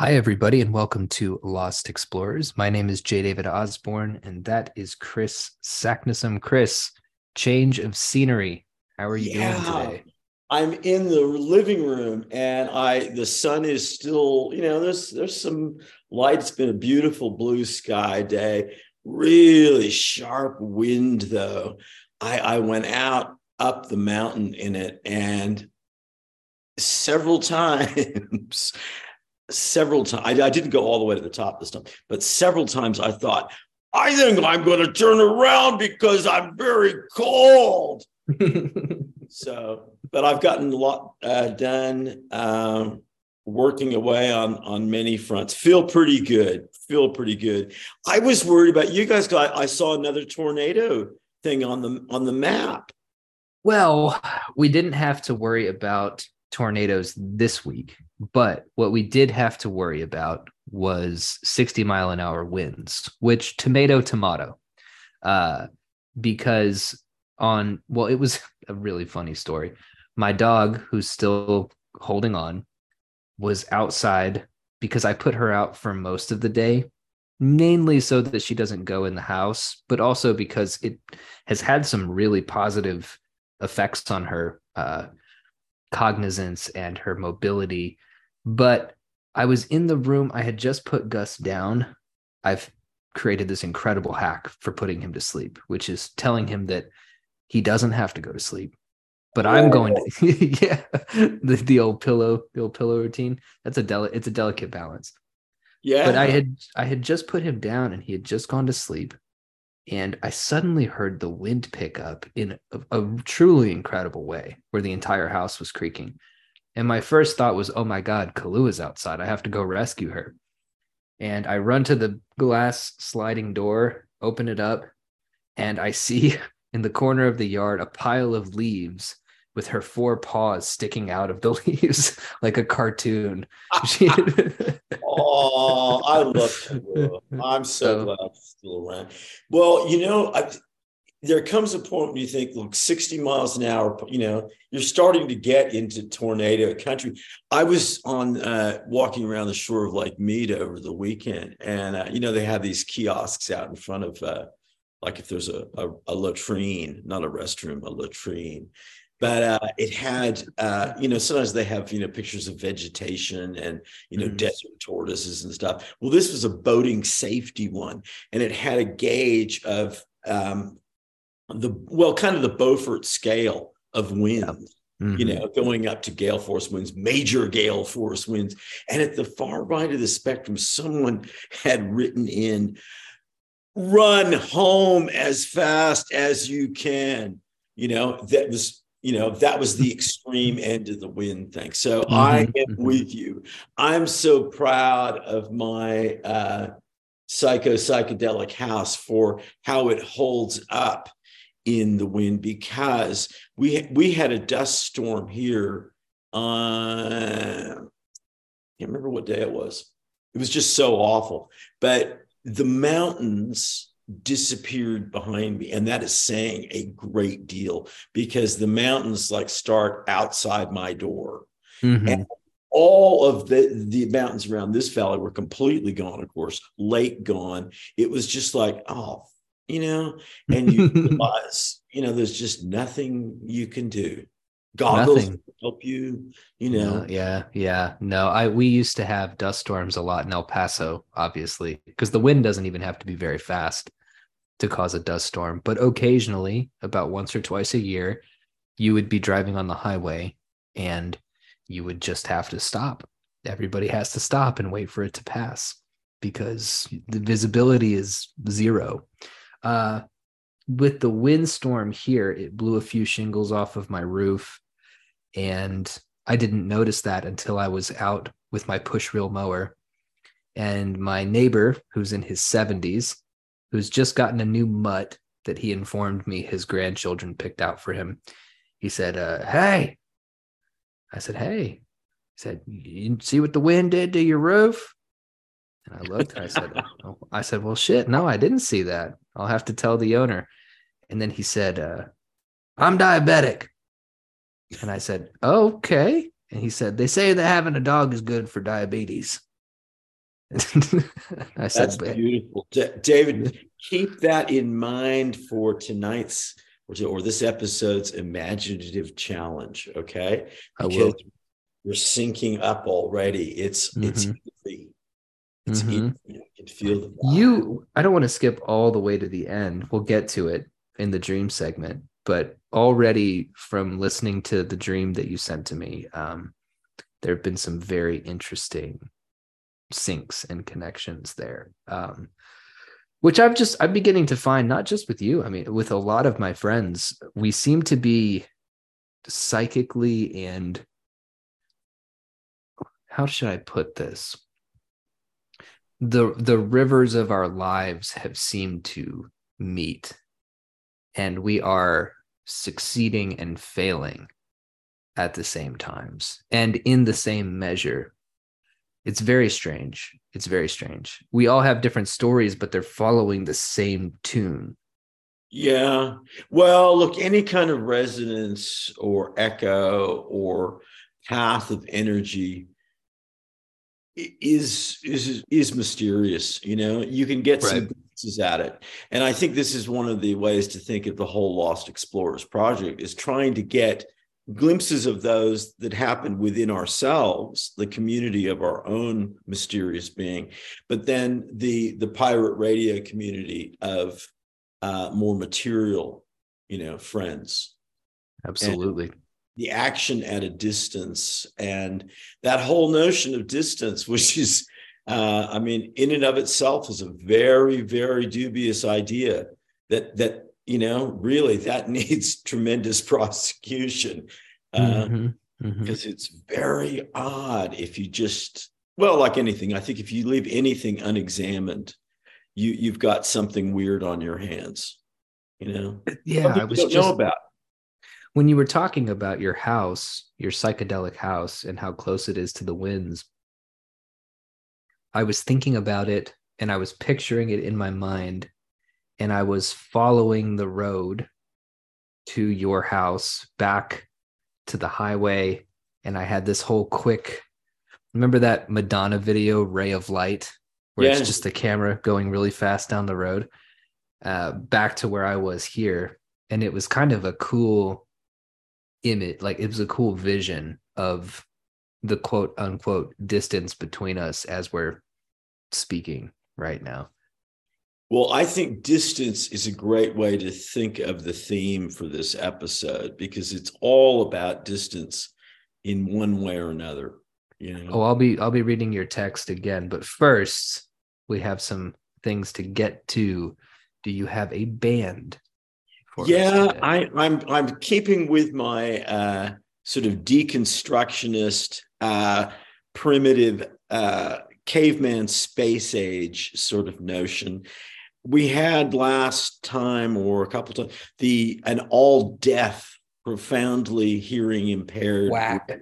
Hi, everybody, and welcome to Lost Explorers. My name is J. David Osborne, and that is Kris Saknussemm. Kris, change of scenery. How are you yeah, doing today? I'm in the living room, and I the sun is still, you know, there's there's some light. It's been a beautiful blue sky day. Really sharp wind, though. I I went out up the mountain in it, and several times several times. I, I, didn't go all the way to the top this time, but several times I thought, I think I'm going to turn around because I'm very cold. so, but I've gotten a lot uh, done, um, working away on on many fronts. Feel pretty good. Feel pretty good. I was worried about you guys. I, I saw another tornado thing on the on the map. Well, we didn't have to worry about tornadoes this week, but what we did have to worry about was 60 mile an hour winds, which tomato, tomato, uh, because on, well, it was a really funny story. My dog, who's still holding on, was outside because I put her out for most of the day, mainly so that she doesn't go in the house, but also because it has had some really positive effects on her. Uh, cognizance and her mobility. But I was in the room. I had just put Gus down. I've created this incredible hack for putting him to sleep, which is telling him that he doesn't have to go to sleep. But I'm going to, yeah, the, the old pillow, the old pillow routine. That's a del, it's a delicate balance. Yeah. But I had, I had just put him down and he had just gone to sleep and I suddenly heard the wind pick up in a, a, truly incredible way where the entire house was creaking. And my first thought was, oh my God, Kalu is outside. I have to go rescue her. And I run to the glass sliding door, open it up, and I see in the corner of the yard a pile of leaves with her four paws sticking out of the leaves like a cartoon. oh, I love I'm so, so glad she's still around. Well, you know, I, there comes a point when you think, look, 60 miles an hour, you know, you're starting to get into tornado country. I was on uh, walking around the shore of Lake Mead over the weekend, and, uh, you know, they have these kiosks out in front of, uh, like if there's a, a, a latrine, not a restroom, a latrine but uh, it had uh, you know sometimes they have you know pictures of vegetation and you know mm-hmm. desert tortoises and stuff well this was a boating safety one and it had a gauge of um, the well kind of the beaufort scale of wind mm-hmm. you know going up to gale force winds major gale force winds and at the far right of the spectrum someone had written in run home as fast as you can you know that was you know that was the extreme end of the wind thing so mm-hmm. i am mm-hmm. with you i'm so proud of my uh psycho psychedelic house for how it holds up in the wind because we we had a dust storm here on I can't remember what day it was. It was just so awful but the mountains disappeared behind me and that is saying a great deal because the mountains like start outside my door. Mm-hmm. and all of the the mountains around this valley were completely gone of course lake gone. It was just like oh you know and you realize you know there's just nothing you can do goggles nothing. help you you know yeah yeah no i we used to have dust storms a lot in el paso obviously because the wind doesn't even have to be very fast to cause a dust storm. But occasionally, about once or twice a year, you would be driving on the highway and you would just have to stop. Everybody has to stop and wait for it to pass because the visibility is zero. Uh, with the windstorm here, it blew a few shingles off of my roof. And I didn't notice that until I was out with my push reel mower. And my neighbor, who's in his 70s, who's just gotten a new mutt that he informed me his grandchildren picked out for him. He said, uh, Hey, I said, Hey, he said, You see what the wind did to your roof? And I looked and I said, oh. I said, Well, shit, no, I didn't see that. I'll have to tell the owner. And then he said, uh, I'm diabetic. And I said, Okay. And he said, They say that having a dog is good for diabetes. I said, That's beautiful. D- David, keep that in mind for tonight's or, to, or this episode's imaginative challenge. Okay. Because you're syncing up already. It's, mm-hmm. it's mm-hmm. easy. You can feel the You, I don't want to skip all the way to the end. We'll get to it in the dream segment, but already from listening to the dream that you sent to me, um, there have been some very interesting syncs and connections there. Um, which I've just I'm beginning to find not just with you, I mean with a lot of my friends, we seem to be psychically and how should I put this? The the rivers of our lives have seemed to meet and we are succeeding and failing at the same times and in the same measure it's very strange. It's very strange. We all have different stories, but they're following the same tune. Yeah. Well, look, any kind of resonance or echo or path of energy is is is mysterious you know? You can get right. some glimpses at it. And i think this is one of the ways to think of the whole lost explorers project is trying to get glimpses of those that happen within ourselves the community of our own mysterious being but then the the pirate radio community of uh more material you know friends. Absolutely. and the action at a distance and that whole notion of distance which is uh i mean in and of itself is a very very dubious idea that that you know, really that needs tremendous prosecution because uh, mm-hmm. mm-hmm. it's very odd if you just well, like anything. I think if you leave anything unexamined, you you've got something weird on your hands. You know, yeah, I was just know about when you were talking about your house, your psychedelic house, and how close it is to the winds. I was thinking about it and I was picturing it in my mind and I was following the road to your house back to the highway and I had this whole quick remember that Madonna video Ray of Light where yeah. it's just the camera going really fast down the road uh, back to where I was here and it was kind of a cool image like it was a cool vision of the quote unquote distance between us as we're speaking right now well, I think distance is a great way to think of the theme for this episode because it's all about distance in one way or another. You know? Oh, I'll be I'll be reading your text again, but first we have some things to get to. Do you have a band? Yeah, I, I'm I'm keeping with my uh, sort of deconstructionist, uh, primitive uh, caveman space age sort of notion. We had last time or a couple times the an all deaf profoundly hearing impaired Whack.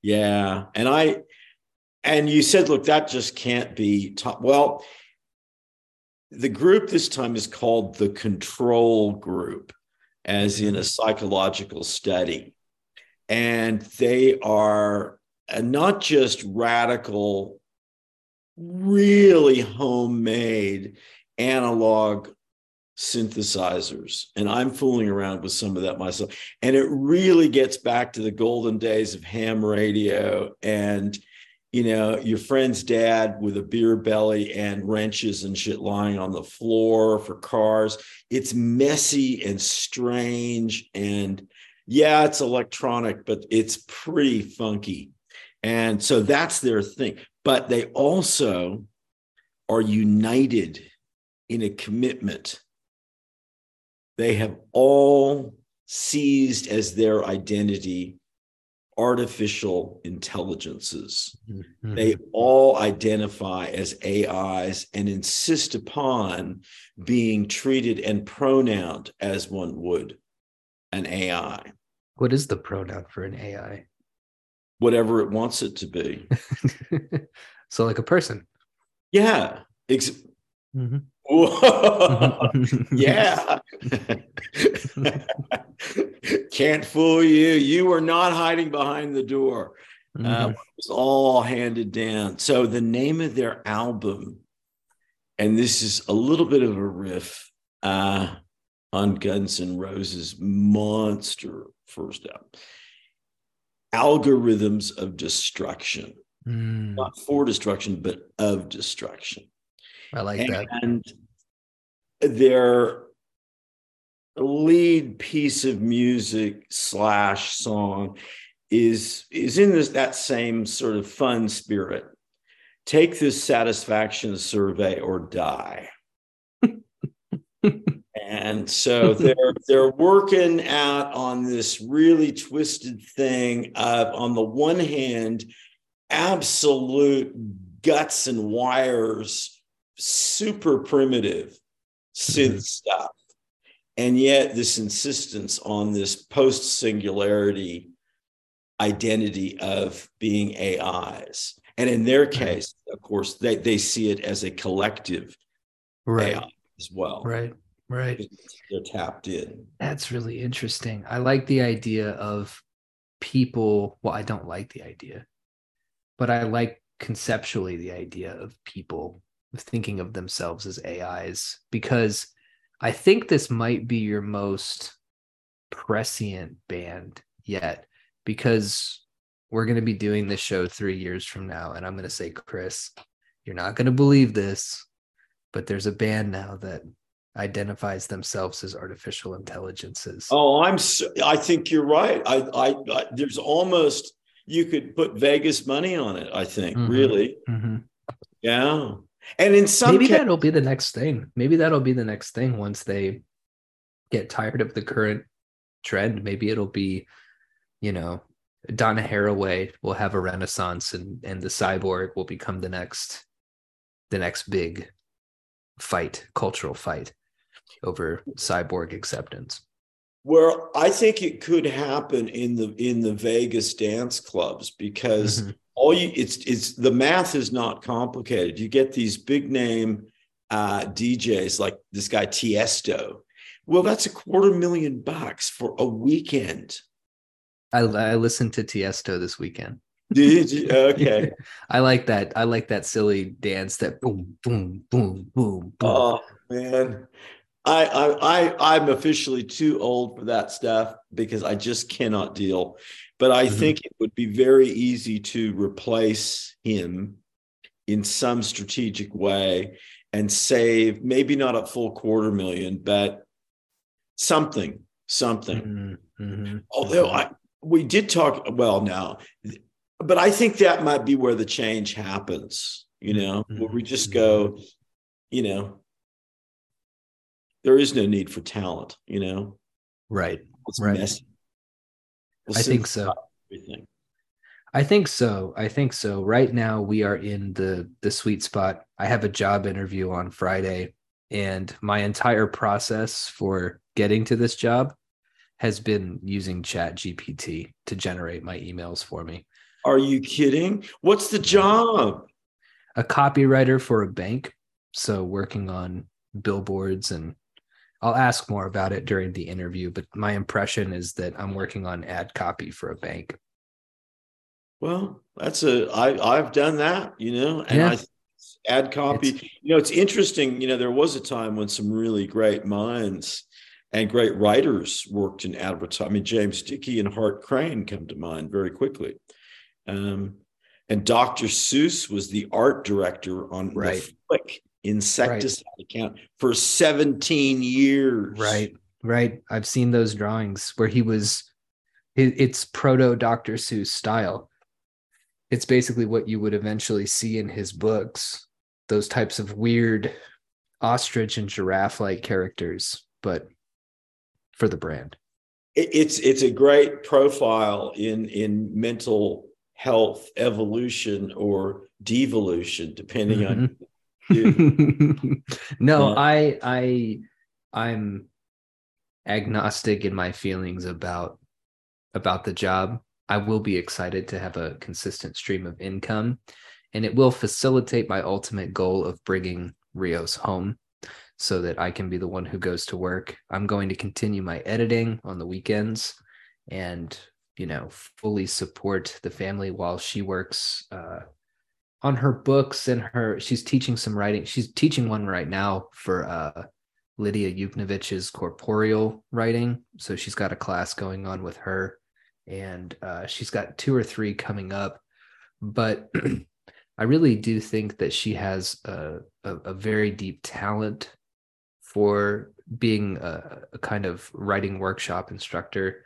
yeah and i and you said look that just can't be top well the group this time is called the control group as in a mm-hmm. psychological study. And they are not just radical really homemade analog synthesizers. And i'm fooling around with some of that myself. And it really gets back to the golden days of ham radio and you know your friend's dad with a beer belly and wrenches and shit lying on the floor for cars. It's messy and strange and yeah it's electronic but it's pretty funky. And so that's their thing. But they also are united in a commitment. They have all seized as their identity artificial intelligences. Mm-hmm. They all identify as AIs and insist upon being treated and pronounced as one would an AI. What is the pronoun for an AI? Whatever it wants it to be. so, like a person. Yeah. Ex- mm-hmm. yeah. Can't fool you. You were not hiding behind the door. Uh, mm-hmm. Uh, it was all handed down. So the name of their album, and this is a little bit of a riff uh, on Guns N' Roses' monster first album, Algorithms of Destruction. Mm. Not for destruction, but of destruction. I like and that. And their lead piece of music slash song is is in this that same sort of fun spirit. Take this satisfaction survey or die. and so they're they're working out on this really twisted thing of on the one hand absolute guts and wires super primitive synth mm-hmm. stuff and yet this insistence on this post singularity identity of being AIs. And in their case, of course, they, they see it as a collective right. AI as well. Right. Right. They're tapped in. That's really interesting. I like the idea of people. Well, I don't like the idea, but I like conceptually the idea of people thinking of themselves as AIs because I think this might be your most prescient band yet because we're going to be doing this show three years from now. And I'm going to say, Kris, you're not going to believe this, but there's a band now that identifies themselves as artificial intelligences. Oh, I'm. So, I think you're right. I, I, I, there's almost you could put Vegas money on it. I think mm-hmm. really. Mm-hmm. Yeah, and in some maybe that'll be the next thing. Maybe that'll be the next thing once they get tired of the current trend. Maybe it'll be you know, Donna Haraway will have a renaissance and and the cyborg will become the next the next big fight, cultural fight over cyborg acceptance. Well, I think it could happen in the in the Vegas dance clubs because mm-hmm. All you it's it's the math is not complicated. You get these big name uh, DJs like this guy Tiesto. Well, that's a quarter million bucks for a weekend. I, I listened to Tiesto this weekend. Did you? Okay. I like that. I like that silly dance that boom, boom, boom, boom, boom. Oh man. I, I I I'm officially too old for that stuff because I just cannot deal. But I mm-hmm. think it would be very easy to replace him in some strategic way and save maybe not a full quarter million, but something, something. Mm-hmm. mm-hmm. Although I we did talk well now, but I think that might be where the change happens, you know, mm-hmm. where we just go, you know, there is no need for talent, you know. Right. It's right. Messy. We'll I think so. Everything. I think so. I think so. Right now we are in the the sweet spot. I have a job interview on Friday and my entire process for getting to this job has been using chat gpt to generate my emails for me are you kidding what's the job a copywriter for a bank so working on billboards and i'll ask more about it during the interview but my impression is that i'm working on ad copy for a bank well that's a i i've done that you know and yeah. i ad copy it's, you know it's interesting you know there was a time when some really great minds and great writers worked in advertising. I mean, James Dickey and Hart Crane come to mind very quickly. Um, and Dr. Seuss was the art director on right. the Flit insecticide right. account for 17 years. Right, right. I've seen those drawings where he was, it's proto Dr. Seuss style. It's basically what you would eventually see in his books, those types of weird ostrich and giraffe like characters, but for the brand? It's it's a great profile in in mental health evolution or devolution, depending mm-hmm. on. no, uh, I I I'm agnostic in my feelings about about the job. I will be excited to have a consistent stream of income, and it will facilitate my ultimate goal of bringing Rios home so that I can be the one who goes to work. I'm going to continue my editing on the weekends and you know, fully support the family while she works uh, on her books and her. She's teaching some writing. She's teaching one right now for uh, Lidia Yuknavitch's corporeal writing. So she's got a class going on with her, and uh, she's got two or three coming up. But I really do think that she has a, a, a very deep talent for being a, a kind of writing workshop instructor.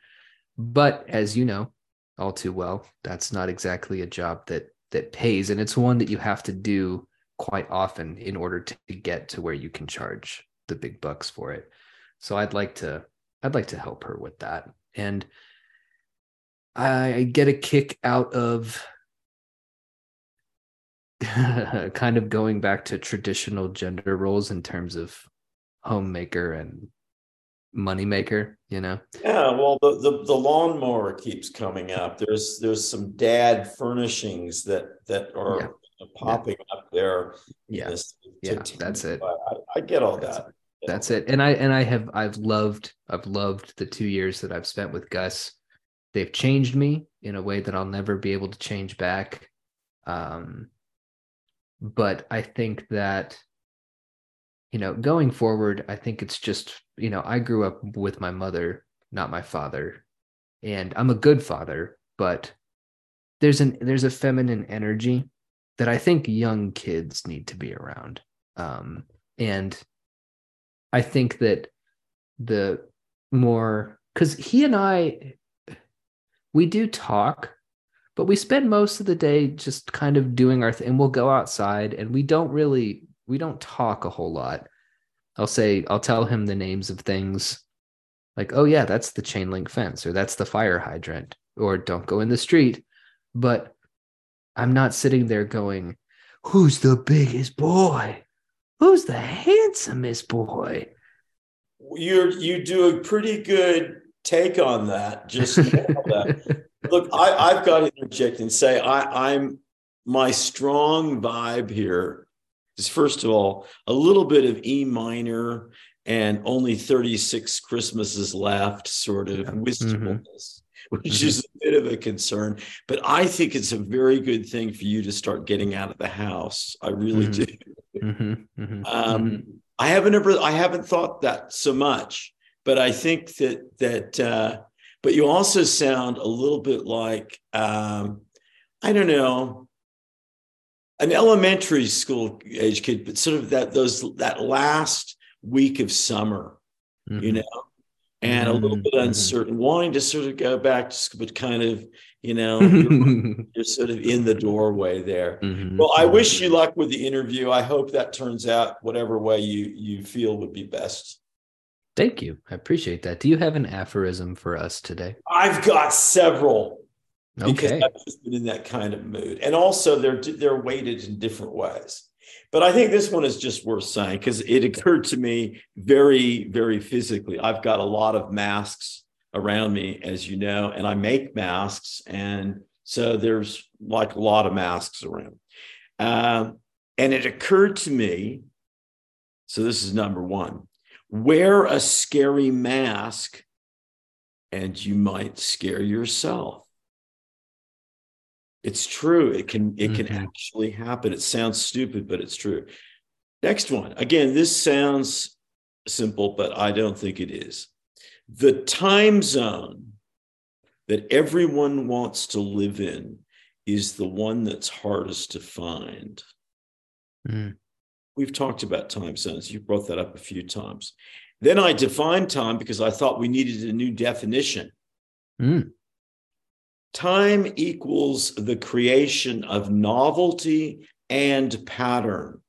But as you know all too well, that's not exactly a job that that pays, and it's one that you have to do quite often in order to get to where you can charge the big bucks for it. So I'd like to I'd like to help her with that. And I get a kick out of kind of going back to traditional gender roles in terms of homemaker and moneymaker, you know? Yeah, well, the, the the lawnmower keeps coming up. There's there's some dad furnishings that that are yeah. popping yeah. up there. Yeah, this, yeah, that's it. I, I, get all that's that. It. That's it. And I and I have I've loved I've loved the two years that I've spent with Gus. They've changed me in a way that I'll never be able to change back. Um, but I think that you know, going forward, I think it's just, you know, I grew up with my mother, not my father. And I'm a good father, but there's an there's a feminine energy that I think young kids need to be around. Um, and I think that the more because he and I we do talk, but we spend most of the day just kind of doing our thing and we'll go outside and we don't really we don't talk a whole lot. I'll say I'll tell him the names of things like, "Oh yeah, that's the chain link fence or that's the fire hydrant or don't go in the street." But I'm not sitting there going, "Who's the biggest boy? Who's the handsomest boy?" You you do a pretty good take on that. Just that. Look, I, I've got to interject and say I, I'm my strong vibe here is first of all a little bit of E minor and only 36 Christmases left sort of wistfulness, mm-hmm. which mm-hmm. is a bit of a concern. But I think it's a very good thing for you to start getting out of the house. I really mm-hmm. do. Mm-hmm. Mm-hmm. Um, mm-hmm. I haven't ever, I haven't thought that so much, but I think that that. Uh, but you also sound a little bit like um, I don't know an elementary school age kid, but sort of that those that last week of summer, mm-hmm. you know, and mm-hmm. a little bit mm-hmm. uncertain, mm-hmm. wanting to sort of go back to school, but kind of, you know, you're, you're sort of in the doorway there. Mm-hmm. Well, I wish you luck with the interview. I hope that turns out whatever way you you feel would be best. Thank you. I appreciate that. Do you have an aphorism for us today? I've got several because okay. I've just been in that kind of mood. And also they're they're weighted in different ways. But I think this one is just worth saying because it occurred to me very, very physically. I've got a lot of masks around me, as you know, and I make masks. And so there's like a lot of masks around. Um, and it occurred to me so this is number one wear a scary mask and you might scare yourself. It's true. It can it can mm-hmm. actually happen. It sounds stupid, but it's true. Next one. Again, this sounds simple, but I don't think it is. The time zone that everyone wants to live in is the one that's hardest to find. Mm. We've talked about time zones. You brought that up a few times. Then I defined time because I thought we needed a new definition. Mm. Time equals the creation of novelty and pattern.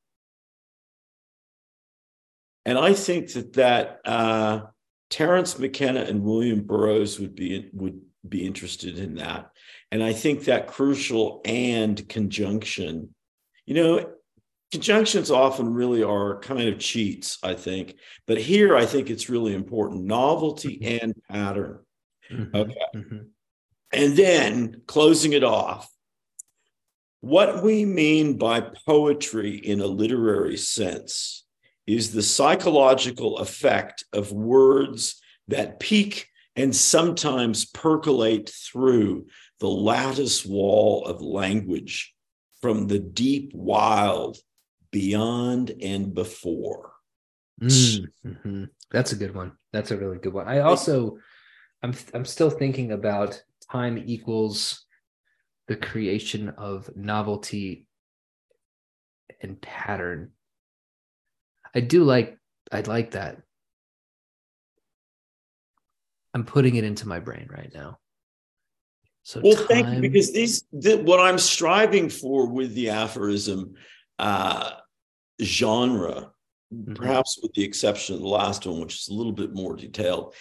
And I think that that uh, Terence McKenna and William Burroughs would be would be interested in that. And I think that crucial and conjunction, you know, conjunctions often really are kind of cheats, I think. But here I think it's really important novelty mm-hmm. and pattern. Mm-hmm. Okay. Mm-hmm. And then closing it off, what we mean by poetry in a literary sense is the psychological effect of words that peak and sometimes percolate through the lattice wall of language from the deep wild beyond and before. Mm-hmm. That's a good one. That's a really good one. I also, I'm I'm still thinking about time equals the creation of novelty and pattern. I do like I like that. I'm putting it into my brain right now. So well, time... thank you because these the, what I'm striving for with the aphorism uh, genre, mm-hmm. perhaps with the exception of the last one, which is a little bit more detailed,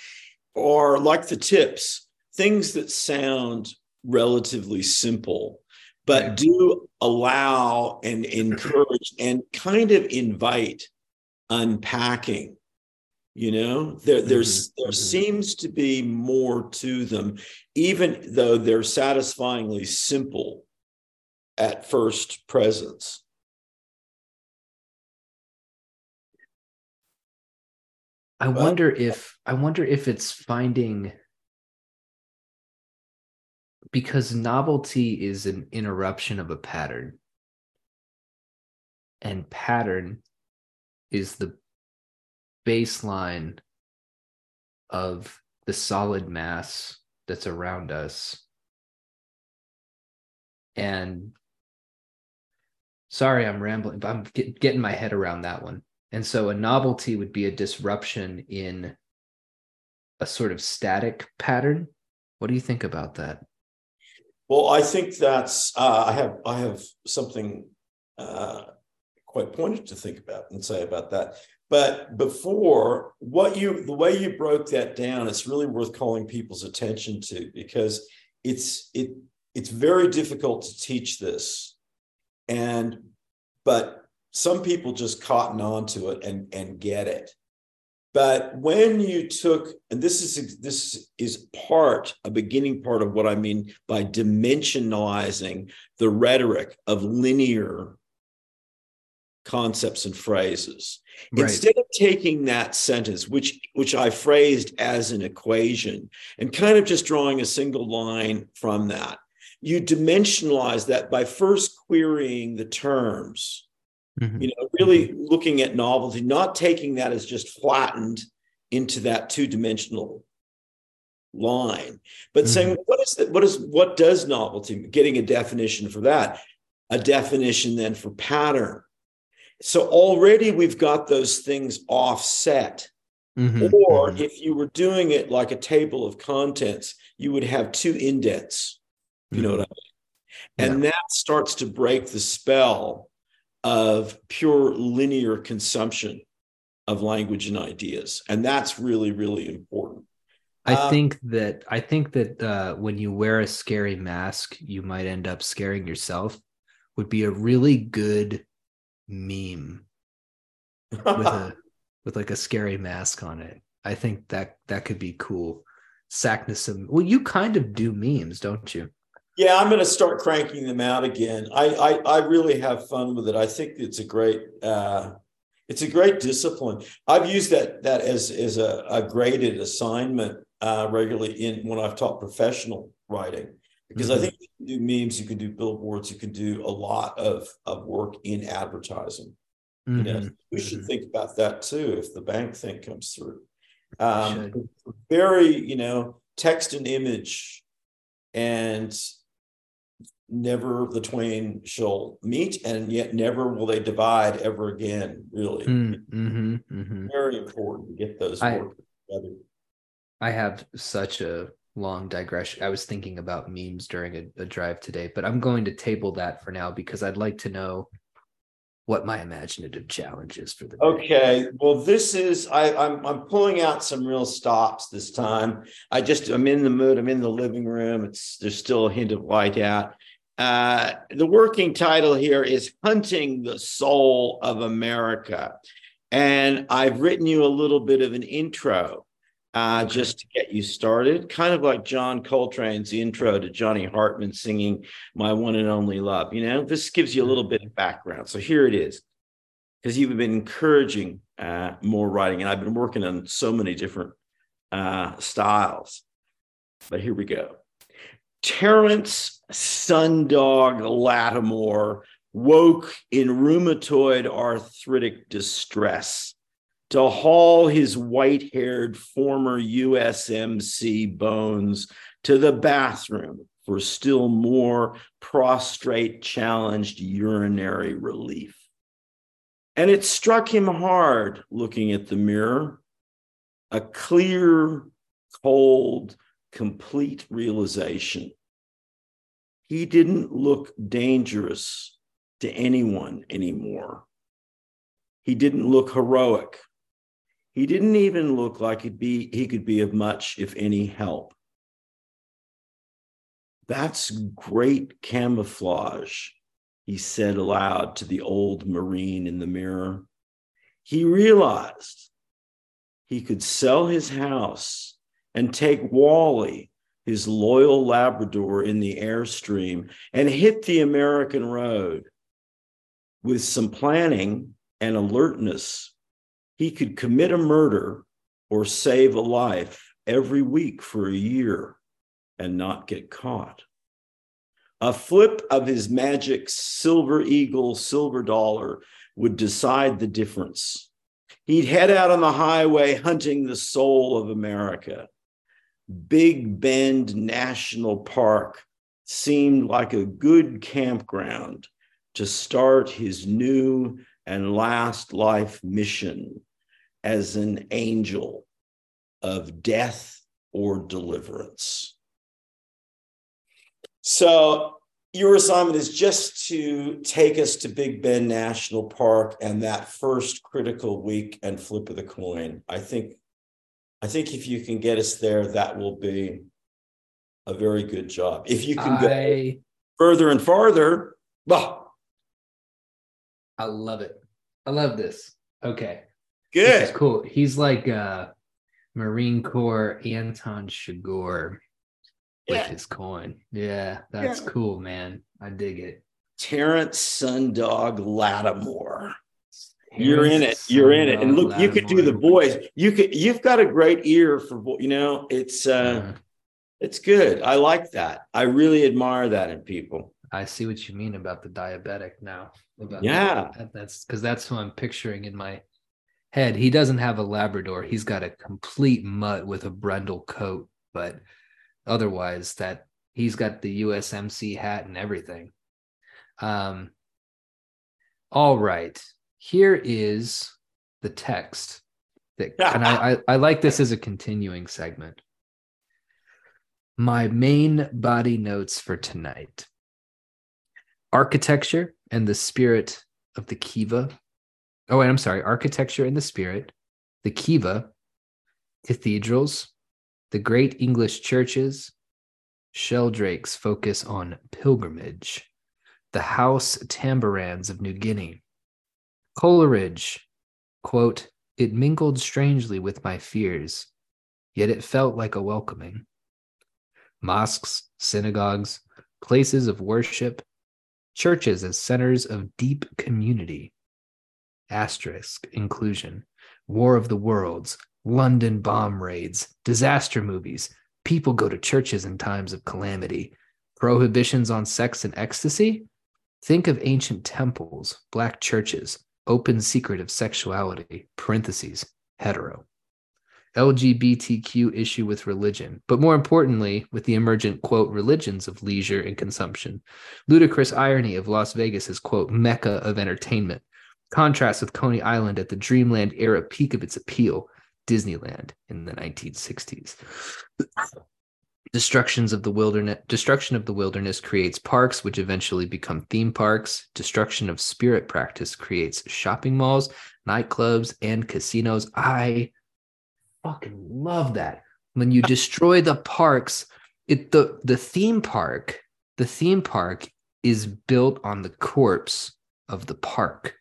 are like the tips, things that sound relatively simple, but do allow and encourage and kind of invite unpacking you know there there's mm-hmm. there mm-hmm. seems to be more to them even though they're satisfyingly simple at first presence i wonder if i wonder if it's finding because novelty is an interruption of a pattern. And pattern is the baseline of the solid mass that's around us. And sorry i'm rambling but i'm get, getting my head around that one. And so a novelty would be a disruption in a sort of static pattern. What do you think about that well i think that's uh, i have i have something uh, quite pointed to think about and say about that but before what you the way you broke that down, it's really worth calling people's attention to because it's it it's very difficult to teach this. And but some people just cotton on to it and, and get it. But when you took, and this is this is part, a beginning part of what I mean by dimensionalizing the rhetoric of linear concepts and phrases. Right. Instead of taking that sentence, which which I phrased as an equation, and kind of just drawing a single line from that, you dimensionalize that by first querying the terms. Mm-hmm. You know, really mm-hmm. looking at novelty, not taking that as just flattened into that two-dimensional line, but mm-hmm. saying what is that? What is what does novelty? Getting a definition for that, a definition then for pattern so already we've got those things offset. Mm-hmm, or mm-hmm. if you were doing it like a table of contents, you would have two indents. You know what I mm-hmm. mean? And yeah. that starts to break the spell of pure linear consumption of language and ideas. And that's really, really important. I um, think that I think that uh, when you wear a scary mask, you might end up scaring yourself. Would be a really good meme with a with like a scary mask on it. I think that that could be cool. Saknussemm well, you kind of do memes, don't you? Yeah, I'm going to start cranking them out again. I, I I really have fun with it. I think it's a great uh, it's a great discipline. I've used that that as as a, a graded assignment uh, regularly in when I've taught professional writing because mm-hmm. I think you can do memes, you can do billboards, you can do a lot of, of work in advertising. Mm-hmm. You know, we should mm-hmm. think about that too if the bank thing comes through. Um, very, you know, text and image, and never the twain shall meet, and yet never will they divide ever again. Really, mm-hmm. mm-hmm. very important to get those I, together. I have such a long digression. I was thinking about memes during a, a, drive today, but I'm going to table that for now because I'd like to know what my imaginative challenge is for the day. Okay. Well, this is I, I'm I'm pulling out some real stops this time. I just I'm in the mood. I'm in the living room. It's there's still a hint of light out. Uh, the working title here is Hunting the Soul of America. And I've written you a little bit of an intro uh, okay. just to get you started, kind of like John Coltrane's intro to Johnny Hartman singing My One and Only Love. You know, this gives you a little bit of background. So here it is, because you've been encouraging uh, more writing, and I've been working on so many different uh, styles. but here we go. Terence Sundog Lattimore woke in rheumatoid arthritic distress to haul his white haired former USMC bones to the bathroom for still more prostrate challenged urinary relief. And it struck him hard looking at the mirror, a clear, cold, complete realization. He didn't look dangerous to anyone anymore. He didn't look heroic. He didn't even look like he'd be, he could be of much, if any, help. That's great camouflage, he said aloud to the old Marine in the mirror. He realized he could sell his house and take Wally, his loyal Labrador, in the Airstream and hit the American road. With some planning and alertness, he could commit a murder or save a life every week for a year and not get caught. A flip of his magic silver eagle, silver dollar would decide the difference. He'd head out on the highway hunting the soul of America. Big Bend National Park seemed like a good campground to start his new and last life mission as an angel of death or deliverance. So your assignment is just to take us to Big Bend National Park and that first critical week and flip of the coin. I think I think if you can get us there, that will be a very good job. If you can I, go further and farther, well, I love it. I love this. Okay. Good. cool. He's like uh Marine Corps Anton Chigurh with yeah. his coin. Yeah, that's yeah. cool, man. I dig it. Terence Sundog Lattimore. You're in it. You're in it. And look, you could do the boys. You could. You've got a great ear for. You know, it's. uh uh It's good. I like that. I really admire that in people. I see what you mean about the diabetic now. About yeah, that. that's because that's who I'm picturing in my head. He doesn't have a Labrador. He's got a complete mutt with a brindle coat, but otherwise that he's got the USMC hat and everything. Um, all right, here is the text that, and I, I, I like this as a continuing segment. My main body notes for tonight architecture and the spirit of the Kiva. Oh, wait, I'm sorry. Architecture and the spirit, the Kiva, cathedrals, the great English churches, Sheldrakes focus on pilgrimage, the haus tambarans of New Guinea. Coleridge, quote, it mingled strangely with my fears, yet it felt like a welcoming. Mosques, synagogues, places of worship, churches as centers of deep community. Asterisk inclusion, War of the Worlds, London bomb raids, disaster movies. People go to churches in times of calamity. Prohibitions on sex and ecstasy? Think of ancient temples, black churches, open secret of sexuality, parentheses, hetero. LGBTQ issue with religion, but more importantly, with the emergent, quote, religions of leisure and consumption. Ludicrous irony of Las Vegas as, quote, mecca of entertainment. Contrast with Coney Island at the dreamland era peak of its appeal. Disneyland in the 1960s. Destructions of the wilderness destruction of the wilderness creates parks which eventually become theme parks. Destruction of spirit practice creates shopping malls, nightclubs, and casinos. I fucking love that. When you destroy the parks, it the the theme park, the theme park is built on the corpse of the park.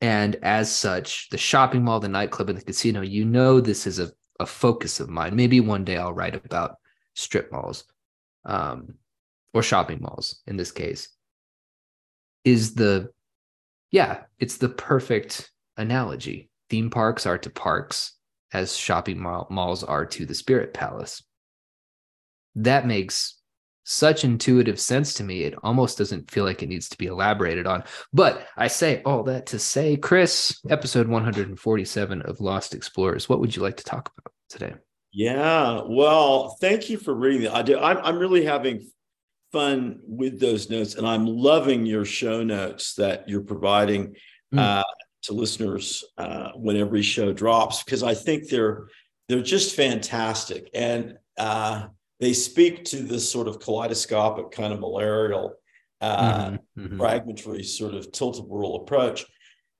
And as such, the shopping mall, the nightclub, and the casino, you know, this is a, a focus of mine. Maybe one day I'll write about strip malls um, or shopping malls in this case. Is the, yeah, it's the perfect analogy. Theme parks are to parks as shopping mall, malls are to the Spirit Palace. that makes such intuitive sense to me. It almost doesn't feel like it needs to be elaborated on. But I say all that to say, Kris, episode 147 of Lost Explorers, what would you like to talk about today? Yeah, well, thank you for reading that. I do. I'm, I'm really having fun with those notes, and I'm loving your show notes that you're providing mm. uh, to listeners uh, when every show drops because I think they're they're just fantastic. And uh, they speak to this sort of kaleidoscopic kind of malarial uh, mm-hmm, mm-hmm. fragmentary sort of tilt-a-whirl approach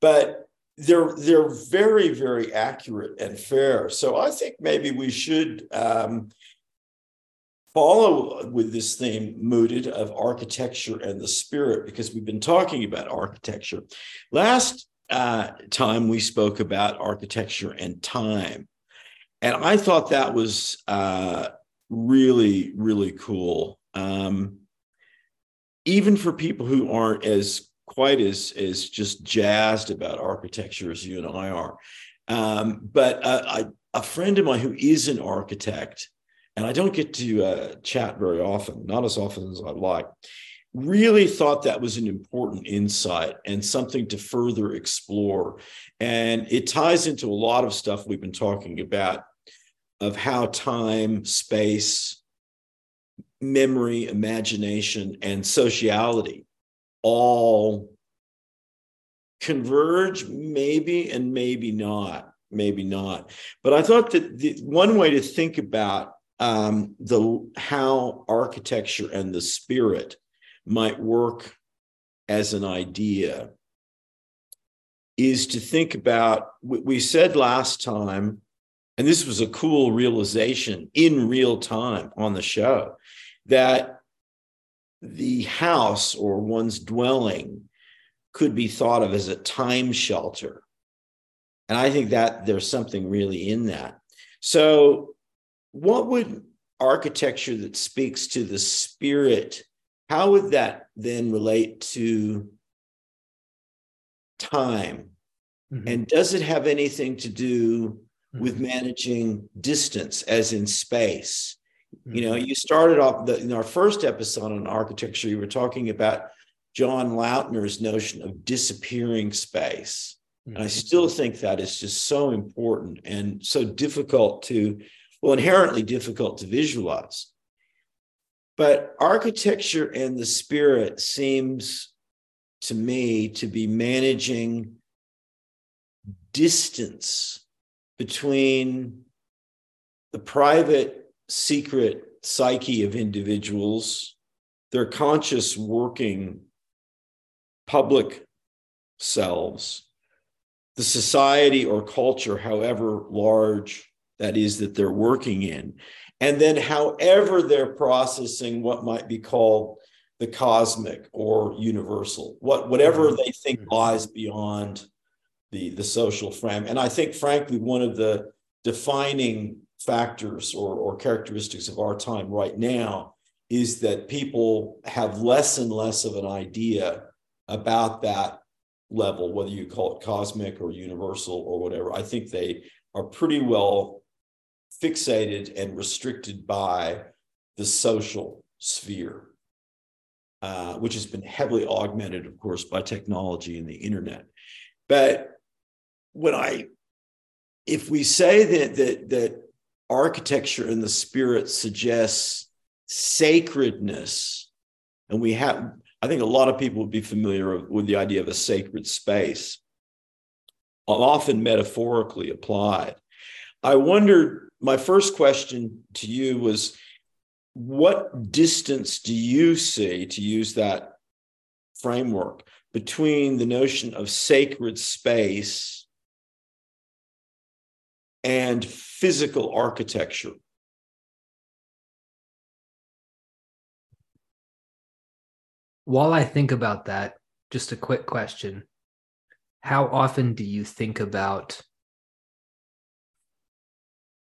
but they're they're very very accurate and fair so i think maybe we should um, follow with this theme mooted of architecture and the spirit because we've been talking about architecture last uh, time we spoke about architecture and time and i thought that was uh, really, really cool. Um, even for people who aren't as quite as as just jazzed about architecture as you and I are. Um, but uh, I, a friend of mine who is an architect, and I don't get to uh, chat very often, not as often as I'd like, really thought that was an important insight and something to further explore. And it ties into a lot of stuff we've been talking about of how time, space, memory, imagination, and sociality all converge, maybe and maybe not, maybe not. But I thought that the, one way to think about um, the how architecture and the spirit might work as an idea is to think about. what We said last time and this was a cool realization in real time on the show that the house or one's dwelling could be thought of as a time shelter. And I think that there's something really in that. So, what would architecture that speaks to the spirit, how would that then relate to time? Mm-hmm. And does it have anything to do with mm-hmm. managing distance, as in space. You know, mm-hmm. you started off the, in our first episode on architecture, you were talking about John Lautner's notion of disappearing space. And I mm-hmm. still think that is just so important and so difficult to, well, inherently difficult to visualize. But architecture and the spirit seems to me to be managing distance between the private, secret psyche of individuals, their conscious working public selves, the society or culture, however large that is that they're working in, and then however they're processing what might be called the cosmic or universal, what whatever mm-hmm. they think mm-hmm. lies beyond the, the social frame. And I think, frankly, one of the defining factors or, or characteristics of our time right now is that people have less and less of an idea about that level, whether you call it cosmic or universal or whatever. I think they are pretty well fixated and restricted by the social sphere, uh, which has been heavily augmented, of course, by technology and the internet. But when I, if we say that that that architecture and the spirit suggests sacredness, and we have, I think a lot of people would be familiar with the idea of a sacred space, often metaphorically applied. I wondered, my first question to you was what distance do you see, to use that framework, between the notion of sacred space and physical architecture. While I think about that, just a quick question. How often do you think about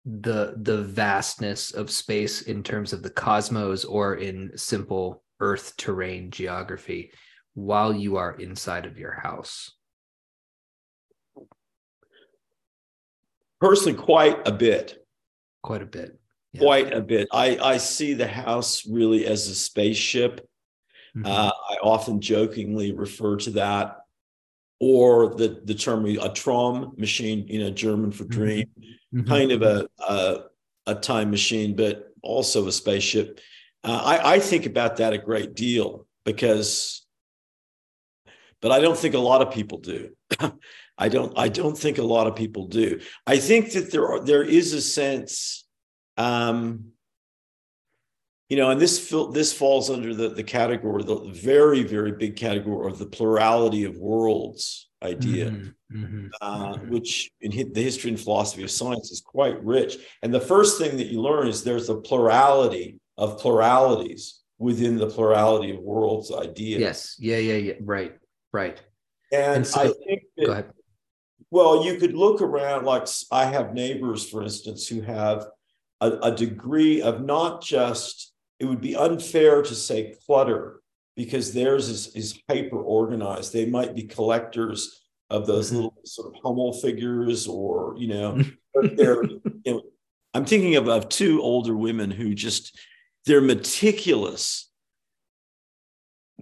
the the vastness of space in terms of the cosmos or in simple earth terrain geography while you are inside of your house? Personally quite a bit quite a bit yeah. quite a bit. I, I see the house really as a spaceship. Mm-hmm. Uh, I often jokingly refer to that, or the the term a Traum machine, you know, German for mm-hmm. dream, mm-hmm. kind of a, a, a time machine, but also a spaceship. Uh, I, I think about that a great deal because, but I don't think a lot of people do. I don't. I don't think a lot of people do. I think that there are there is a sense, um, you know, and this this falls under the the category, the very very big category of the plurality of worlds idea, mm-hmm, mm-hmm, uh, mm-hmm. which in the history and philosophy of science is quite rich. And the first thing that you learn is there's a plurality of pluralities within the plurality of worlds idea. Yes. Yeah. Yeah. Yeah. Right. Right. And, and so, I think that, go ahead. Well, you could look around. Like I have neighbors, for instance, who have a, a degree of not just. It would be unfair to say clutter because theirs is, is hyper organized. They might be collectors of those mm-hmm. little sort of Hummel figures, or you know, they're. You know, I'm thinking of, of two older women who just they're meticulous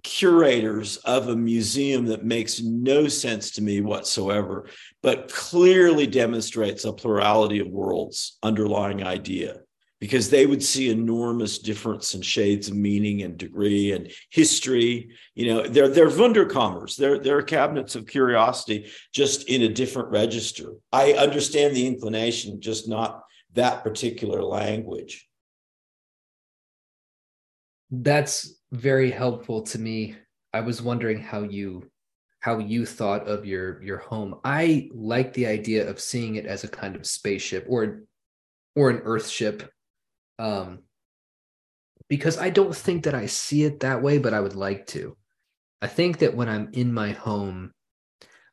curators of a museum that makes no sense to me whatsoever, but clearly demonstrates a plurality of worlds underlying idea because they would see enormous difference in shades of meaning and degree and history. You know, they're they're Wunderkammers, they're they're cabinets of curiosity, just in a different register. I understand the inclination, just not that particular language. That's very helpful to me. I was wondering how you how you thought of your your home. I like the idea of seeing it as a kind of spaceship or or an earth ship. Um because I don't think that I see it that way, but I would like to. I think that when I'm in my home,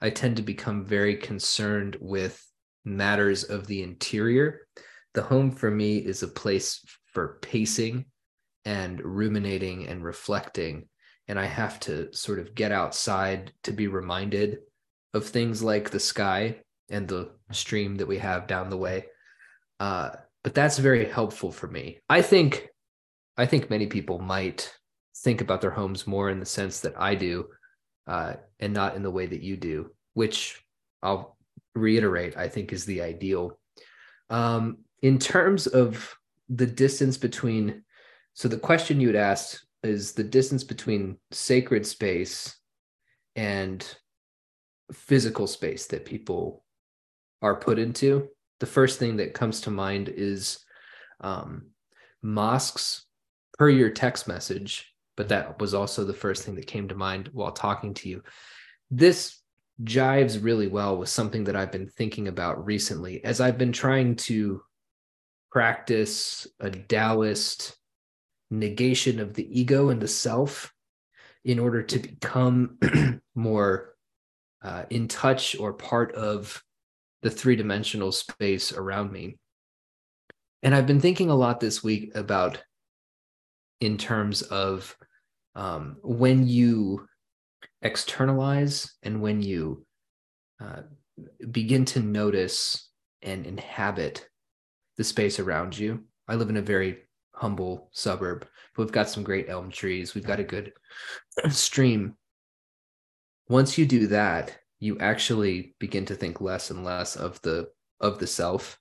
I tend to become very concerned with matters of the interior. The home for me is a place for pacing and ruminating and reflecting. And I have to sort of get outside to be reminded of things like the sky and the stream that we have down the way. Uh, but that's very helpful for me. I think, I think many people might think about their homes more in the sense that I do, uh, and not in the way that you do, which I'll reiterate, I think is the ideal. Um, in terms of the distance between so the question you had asked is the distance between sacred space and physical space that people are put into. The first thing that comes to mind is um, mosques per your text message, but that was also the first thing that came to mind while talking to you. This jives really well with something that I've been thinking about recently as I've been trying to practice a Taoist negation of the ego and the self in order to become more uh, in touch or part of the three dimensional space around me. And I've been thinking a lot this week about, in terms of um, when you externalize and when you uh, begin to notice and inhabit the space around you. I live in a very humble suburb. But we've got some great elm trees. We've got a good stream. Once you do that, you actually begin to think less and less of the of the self,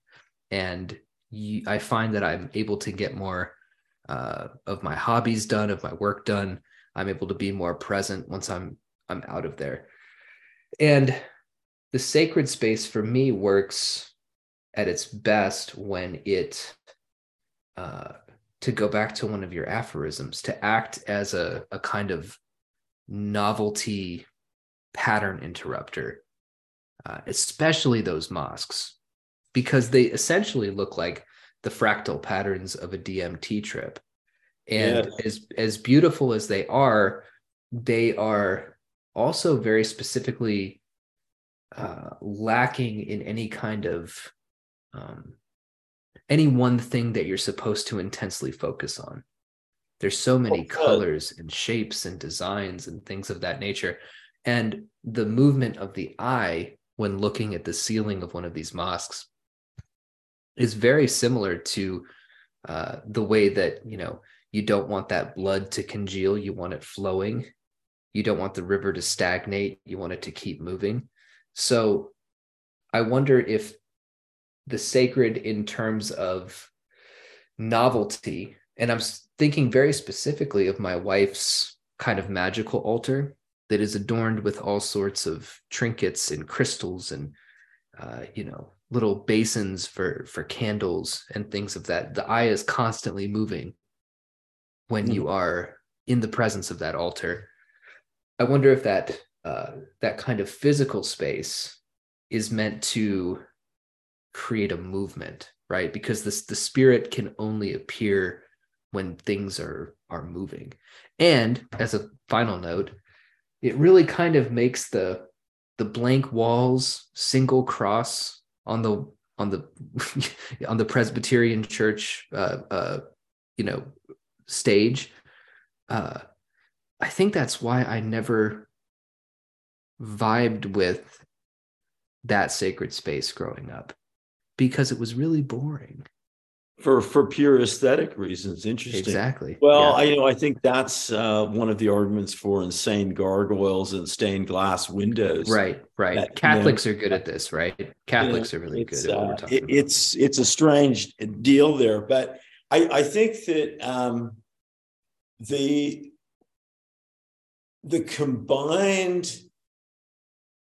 and you, I find that I'm able to get more uh, of my hobbies done, of my work done. I'm able to be more present once I'm I'm out of there, and the sacred space for me works at its best when it uh, to go back to one of your aphorisms, to act as a, a kind of novelty pattern interrupter, uh, especially those mosques, because they essentially look like the fractal patterns of a DMT trip. And yes. as as beautiful as they are, they are also very specifically uh, lacking in any kind of um, any one thing that you're supposed to intensely focus on. There's so many oh, colors and shapes and designs and things of that nature. And the movement of the eye when looking at the ceiling of one of these mosques is very similar to uh, the way that you know you don't want that blood to congeal you want it flowing you don't want the river to stagnate you want it to keep moving so i wonder if the sacred in terms of novelty. And i'm thinking very specifically of my wife's kind of magical altar that is adorned with all sorts of trinkets and crystals and uh, you know little basins for for candles and things of that. The eye is constantly moving when mm-hmm. you are in the presence of that altar. I wonder if that uh, that kind of physical space is meant to create a movement right? Because this the spirit can only appear when things are are moving. And as a final note it really kind of makes the the blank walls single cross on the on the on the presbyterian church uh uh you know stage. Uh i think that's why i never vibed with that sacred space growing up because it was really boring for for pure aesthetic reasons. Interesting. Exactly. Well, yeah. I you know I think that's uh, one of the arguments for insane gargoyles and stained glass windows. Right. Right. That, Catholics you know, are good at this, right? Catholics you know, are really good at what we're uh, talking it, about. It's it's a strange deal there, but I I think that um, the the combined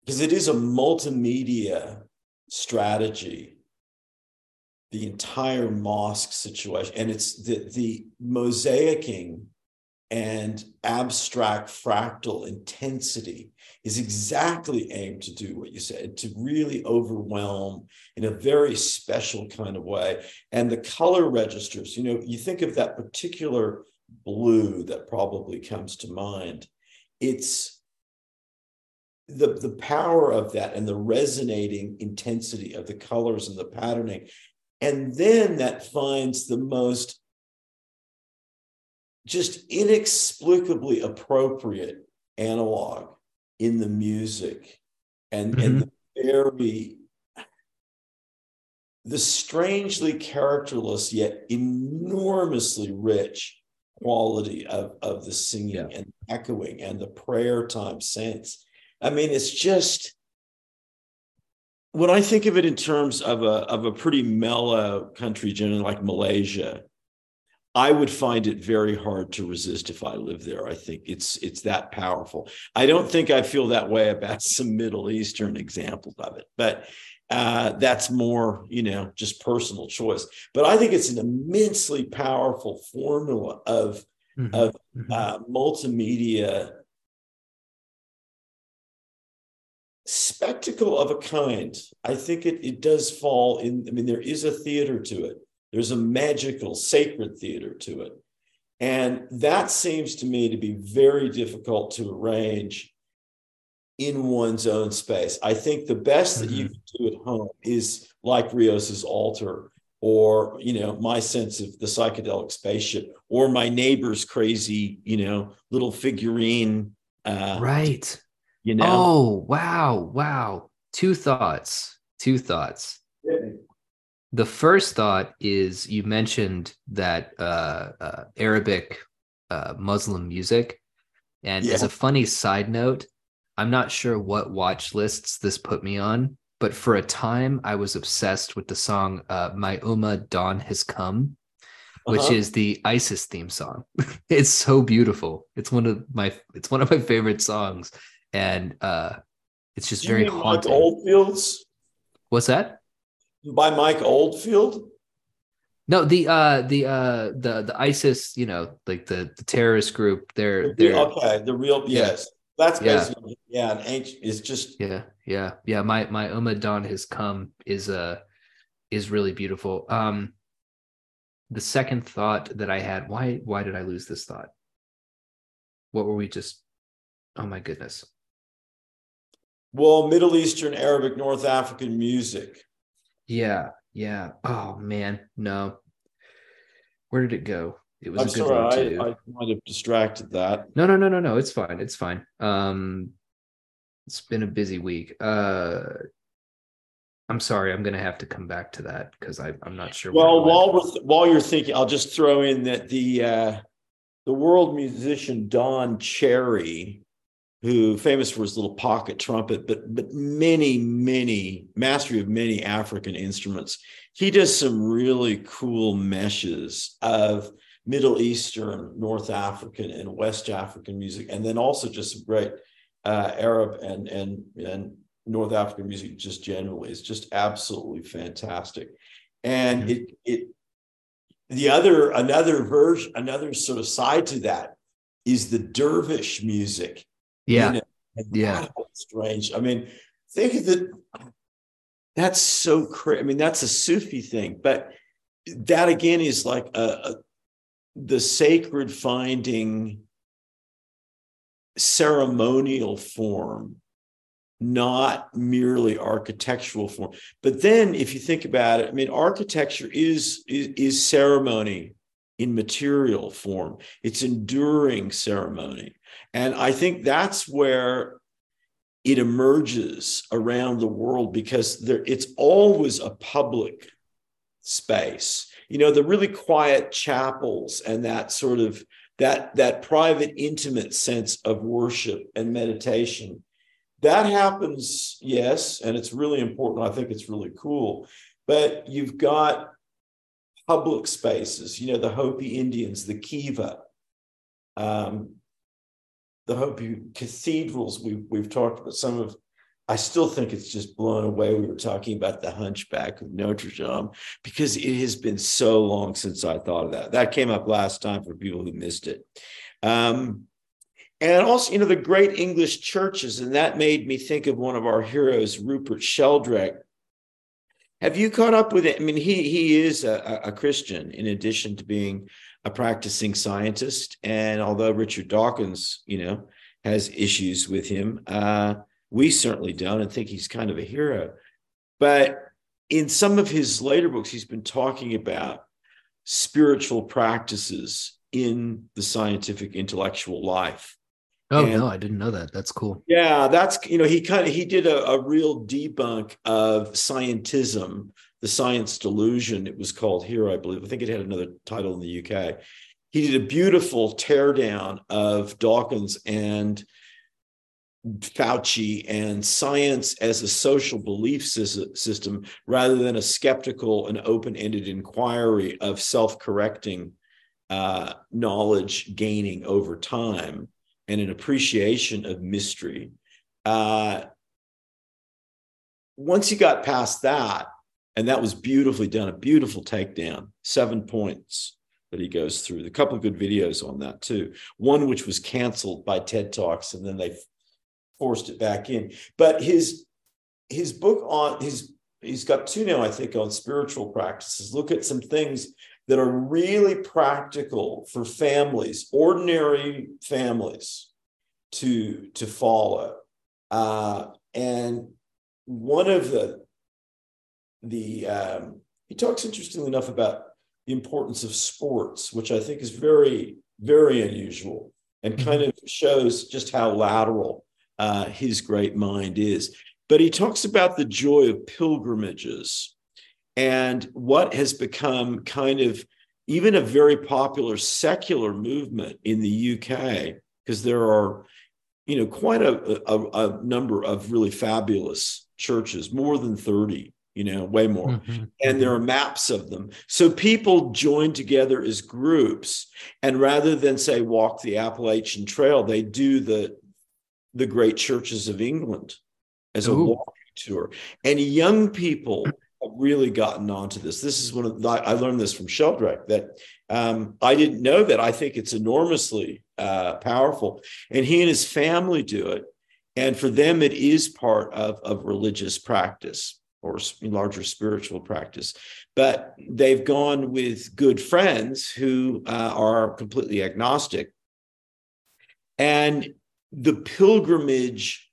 because it is a multimedia strategy the entire mosque situation. And it's the the mosaicing and abstract fractal intensity is exactly aimed to do what you said to really overwhelm in a very special kind of way. And the color registers you know you think of that particular blue that probably comes to mind. It's the the power of that and the resonating intensity of the colors and the patterning and then that finds the most just inexplicably appropriate analog in the music and, mm-hmm. and the very the strangely characterless yet enormously rich quality of, of the singing yeah. and echoing and the prayer time sense. I mean, it's just when I think of it in terms of a of a pretty mellow country, generally like Malaysia, I would find it very hard to resist if I lived there. I think it's it's that powerful. I don't think I feel that way about some Middle Eastern examples of it, but uh, that's more, you know, just personal choice. But I think it's an immensely powerful formula of mm-hmm. of mm-hmm. uh, multimedia spectacle of a kind. I think it, it does fall in. I mean, there is a theater to it, there's a magical, sacred theater to it. And that seems to me to be very difficult to arrange in one's own space. I think the best mm-hmm. that you mm-hmm. can do at home is like Rios's altar, or you know, my sense of the psychedelic spaceship, or my neighbor's crazy, you know, little figurine. Uh, right you know? Oh, wow. Wow. Two thoughts. Two thoughts. The first thought is you mentioned that uh, uh, Arabic uh, Muslim music. And yeah. as a funny side note, I'm not sure what watch lists this put me on, but for a time I was obsessed with the song uh, My Ummah Dawn Has Come, which uh-huh. is the ISIS theme song. it's so beautiful. It's one of my it's one of my favorite songs and uh, it's just very haunting. Mike Oldfield's. What's that? By Mike Oldfield. No, the uh the uh the the ISIS, you know, like the the terrorist group. They're they're okay. The real yes, that's basically yeah. yeah an ancient is just yeah yeah yeah. My my Ummah Dawn has come is uh is really beautiful. Um, the second thought that I had why why did I lose this thought? What were we just? Oh my goodness. Well, Middle Eastern, Arabic, North African music. Yeah, yeah. Oh man, no. Where did it go? It was I'm a good sorry, one too. I, I might have distracted that. No, no, no, no, no. It's fine. It's fine. Um, it's been a busy week. Uh, I'm sorry, I'm going to have to come back to that because I'm not sure. Well, while we're while you're thinking, I'll just throw in that the uh, the world musician Don Cherry, who famous for his little pocket trumpet, but but many many mastery of many African instruments. He does some really cool meshes of Middle Eastern, North African, and West African music, and then also just some great uh, Arab and and and North African music just generally is just absolutely fantastic. And mm-hmm. it it the other another version, another sort of side to that is the dervish music. Yeah. You know, yeah. Strange. I mean, think of the that's so crazy. I mean, that's a Sufi thing, but that again is like a, a the sacred finding ceremonial form not merely architectural form. But then, if you think about it, I mean, architecture is, is, is ceremony in material form. It's enduring ceremony, and I think that's where it emerges around the world because there, it's always a public space. You know, the really quiet chapels and that sort of that that private, intimate sense of worship and meditation that happens, yes, and it's really important. I think it's really cool. But you've got public spaces, you know, the Hopi Indians, the Kiva, um, the Hopi cathedrals. We've, we've talked about some of, I still think it's just blown away. We were talking about the hunchback of Notre Dame because it has been so long since I thought of that. That came up last time for people who missed it. Um, and also, you know, the great English churches, and that made me think of one of our heroes, Rupert Sheldrake. Have you caught up with it? I mean, he he is a, a Christian in addition to being a practicing scientist. And although Richard Dawkins, you know, has issues with him, uh, we certainly don't, and think he's kind of a hero. But in some of his later books, he's been talking about spiritual practices in the scientific intellectual life Oh and, no, I didn't know that. That's cool. Yeah, that's you know he kind of he did a, a real debunk of scientism, the science delusion. It was called here, I believe. I think it had another title in the UK. He did a beautiful teardown of Dawkins and Fauci and science as a social belief system rather than a skeptical and open-ended inquiry of self-correcting uh, knowledge gaining over time and an appreciation of mystery. Uh, once he got past that, and that was beautifully done, a beautiful takedown, seven points that he goes through. A couple of good videos on that too. One which was canceled by TED Talks, and then they forced it back in. But his his book on his he's got two now, I think, on spiritual practices. Look at some things that are really practical for families, ordinary families, to to follow. Uh, and one of the the um, he talks interestingly enough about the importance of sports, which I think is very very unusual and kind mm-hmm. of shows just how lateral uh, his great mind is. But he talks about the joy of pilgrimages and what has become kind of even a very popular secular movement in the UK, because there are, you know, quite a, a, a, number of really fabulous churches, more than 30, you know, way more. Mm-hmm. And there are maps of them. So people join together as groups. And rather than say walk the Appalachian Trail, they do the the great churches of England as Ooh. a walking tour. And young people have really gotten onto this. This is one of the, I learned this from Sheldrake that um, I didn't know that. I think it's enormously uh, powerful, and he and his family do it, and for them it is part of of religious practice or in larger spiritual practice. But they've gone with good friends who uh, are completely agnostic, and the pilgrimage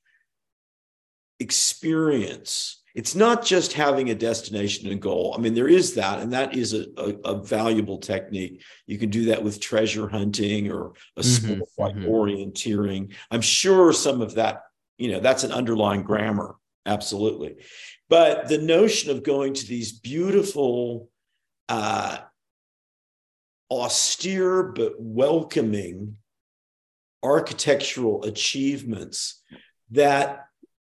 experience it's not just having a destination and goal. I mean, there is that, and that is a, a, a valuable technique. You can do that with treasure hunting or a mm-hmm, sport like mm-hmm. orienteering. I'm sure some of that, you know, that's an underlying grammar absolutely. But the notion of going to these beautiful, uh, austere but welcoming architectural achievements that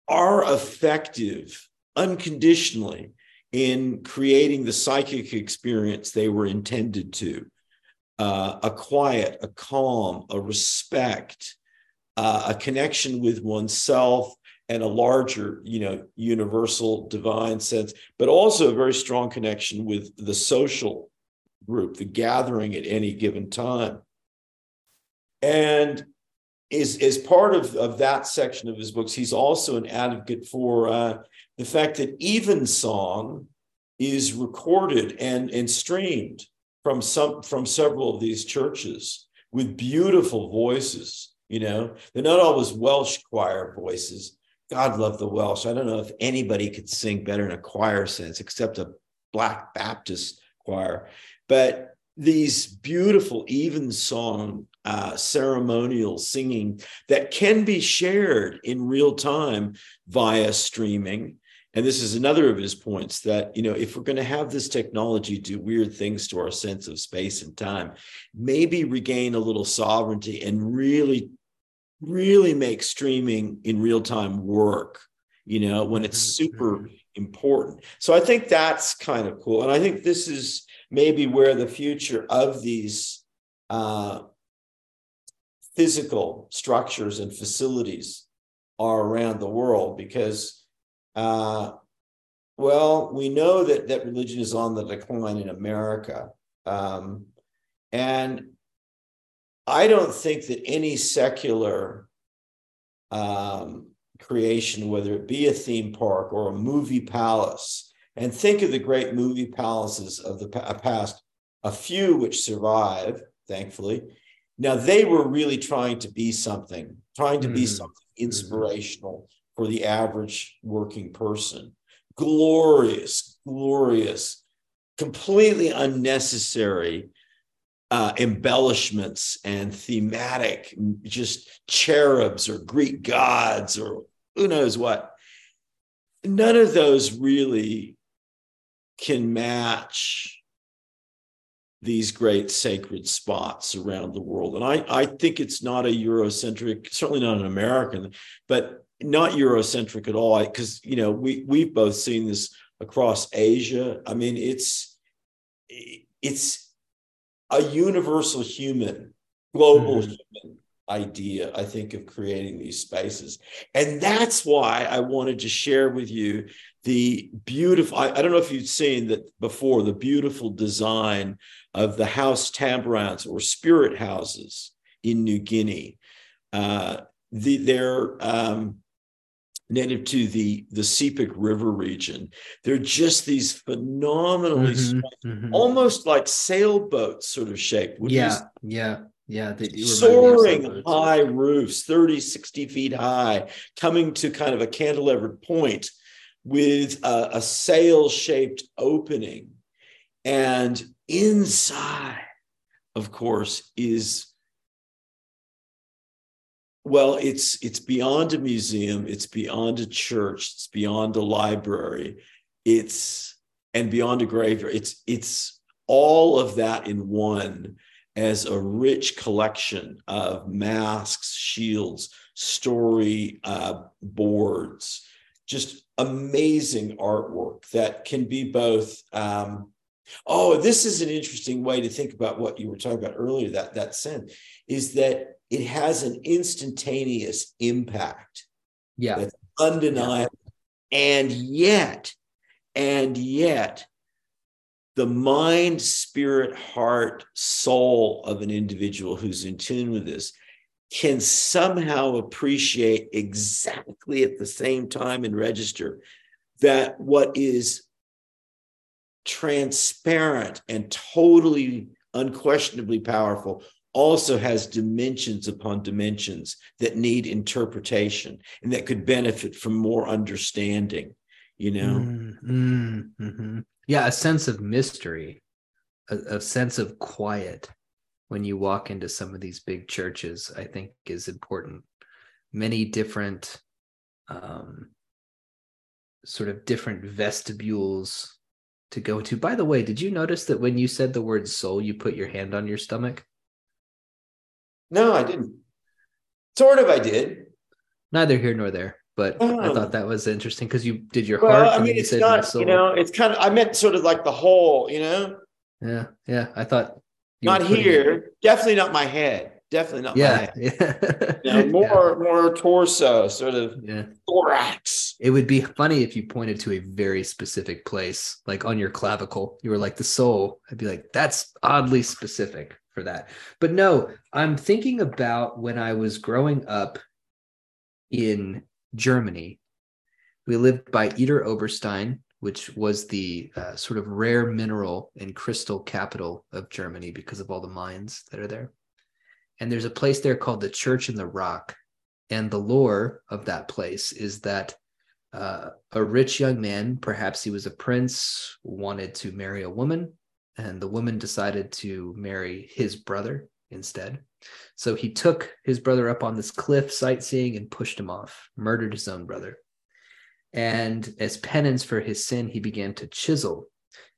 are effective unconditionally in creating the psychic experience they were intended to. Uh, a quiet, a calm, a respect, uh, a connection with oneself and a larger, you know, universal divine sense, but also a very strong connection with the social group, the gathering at any given time. And is as part of, of that section of his books, he's also an advocate for uh, the fact that evensong is recorded and, and streamed from some from several of these churches with beautiful voices. You know, they're not always Welsh choir voices. God love the Welsh. I don't know if anybody could sing better in a choir sense, except a Black Baptist choir. But these beautiful evensong uh, ceremonial singing that can be shared in real time via streaming and this is another of his points that you know if we're going to have this technology do weird things to our sense of space and time maybe regain a little sovereignty and really really make streaming in real time work you know when it's mm-hmm. super mm-hmm. important so i think that's kind of cool and i think this is maybe where the future of these uh, physical structures and facilities are around the world because uh, well, we know that that religion is on the decline in America, um, and I don't think that any secular um, creation, whether it be a theme park or a movie palace, and think of the great movie palaces of the past, a few which survive, thankfully. Now they were really trying to be something, trying to mm-hmm. be something mm-hmm. inspirational for the average working person. Glorious, glorious, completely unnecessary uh, embellishments and thematic, just cherubs or Greek gods or who knows what. None of those really can match these great sacred spots around the world. And I, I think it's not a Eurocentric, certainly not an American, but not Eurocentric at all, because you know we we've both seen this across Asia. I mean, it's it's a universal human, global mm-hmm. human idea, I think, of creating these spaces. And that's why I wanted to share with you the beautiful, I, I don't know if you've seen that before, the beautiful design of the haus tambarans or spirit houses in New Guinea. Uh, the, they're um, native to the the Sepik River region. They're just these phenomenally mm-hmm, mm-hmm. almost like sailboats sort of shape. yeah, yeah, yeah. soaring high roofs, 30, 60 feet high, coming to kind of a cantilevered point with a, a sail-shaped opening. And inside, of course, is well it's it's beyond a museum it's beyond a church it's beyond a library it's and beyond a graveyard. It's it's all of that in one as a rich collection of masks shields story uh, boards just amazing artwork that can be both um, oh this is an interesting way to think about what you were talking about earlier that that sense is that it has an instantaneous impact. Yeah. That's undeniable. Yeah. And yet, and yet, the mind, spirit, heart, soul of an individual who's in tune with this can somehow appreciate exactly at the same time and register that what is transparent and totally unquestionably powerful also has dimensions upon dimensions that need interpretation and that could benefit from more understanding you know mm, mm-hmm. yeah a sense of mystery a, a, sense of quiet when you walk into some of these big churches i think is important many different um, sort of different vestibules to go to. By the way, did you notice that when you said the word soul, you put your hand on your stomach? No, I didn't. Sort of, I did. Neither here nor there, but oh. I um, thought that was interesting because you did your well, heart. I mean, it's not, you know, it's kind of, I meant sort of like the whole, you know? Yeah, yeah. I thought not here, it... definitely not my head. Definitely not yeah, yeah. you know, more yeah. more torso, sort of yeah. thorax. It would be funny if you pointed to a very specific place, like on your clavicle. You were like the soul. I'd be like, that's oddly specific for that. But no, I'm thinking about when I was growing up in Germany. We lived by Idar Oberstein, which was the uh, sort of rare mineral and crystal capital of Germany because of all the mines that are there. And there's a place there called the Church in the Rock. And the lore of that place is that uh, a rich young man, perhaps he was a prince, wanted to marry a woman, and the woman decided to marry his brother instead. So he took his brother up on this cliff sightseeing and pushed him off, murdered his own brother. And as penance for his sin, he began to chisel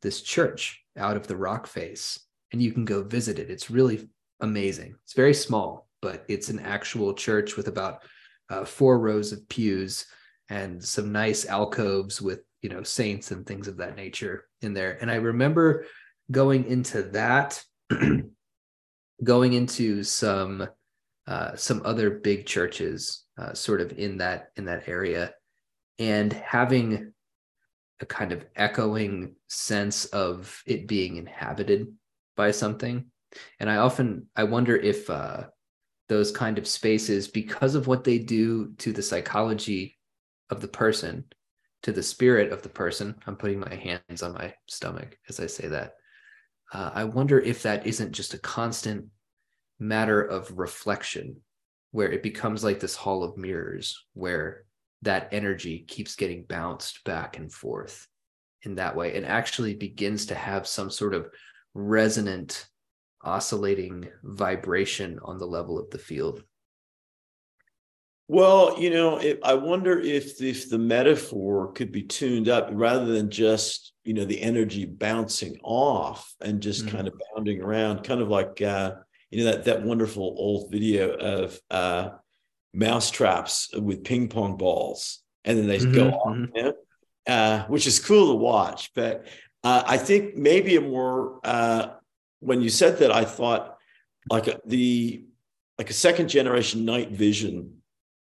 this church out of the rock face. And you can go visit it. It's really amazing. It's very small, but it's an actual church with about uh, four rows of pews and some nice alcoves with you know saints and things of that nature in there. And I remember going into that, going into some uh, some other big churches, uh, sort of in that in that area, and having a kind of echoing sense of it being inhabited by something. And i often i wonder if uh, those kind of spaces because of what they do to the psychology of the person to the spirit of the person i'm putting my hands on my stomach as i say that uh, i wonder if that isn't just a constant matter of reflection where it becomes like this hall of mirrors where that energy keeps getting bounced back and forth in that way. And actually begins to have some sort of resonant oscillating vibration on the level of the field well you know it, i wonder if if the metaphor could be tuned up rather than just you know the energy bouncing off and just mm-hmm. kind of bounding around kind of like uh you know that that wonderful old video of uh mouse traps with ping pong balls and then they mm-hmm, go off mm-hmm. you know? uh, which is cool to watch but uh, i think maybe a more uh, when you said that, I thought like a, the like a second generation night vision.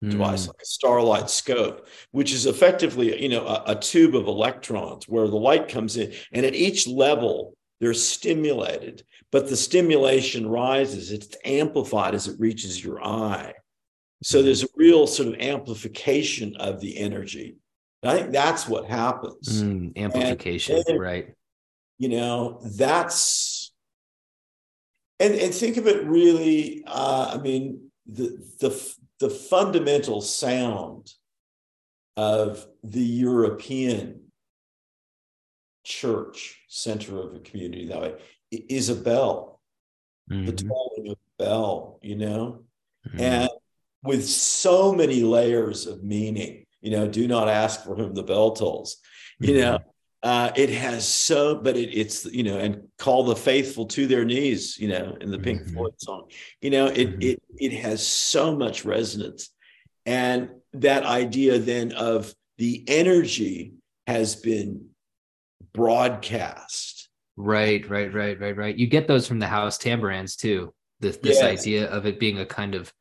Device, like a starlight scope, which is effectively you know a, a tube of electrons where the light comes in, and at each level they're stimulated, but the stimulation rises; it's amplified as it reaches your eye. So hmm. there's a real sort of amplification of the energy. And I think that's what happens. Mm, amplification, right? You know, that's and and think of it really uh, i mean the the the fundamental sound of the european church center of a community that way is a bell mm-hmm. the tolling of a bell you know mm-hmm. and with so many layers of meaning you know do not ask for whom the bell tolls you mm-hmm. know uh, it has so, but it, it's you know, and call the faithful to their knees, you know, in the Pink mm-hmm. Floyd song, you know, it mm-hmm. it it has so much resonance, and that idea then of the energy has been broadcast. Right, right, right, right, right. You get those from the haus tambarans too. This this idea of it being a kind of,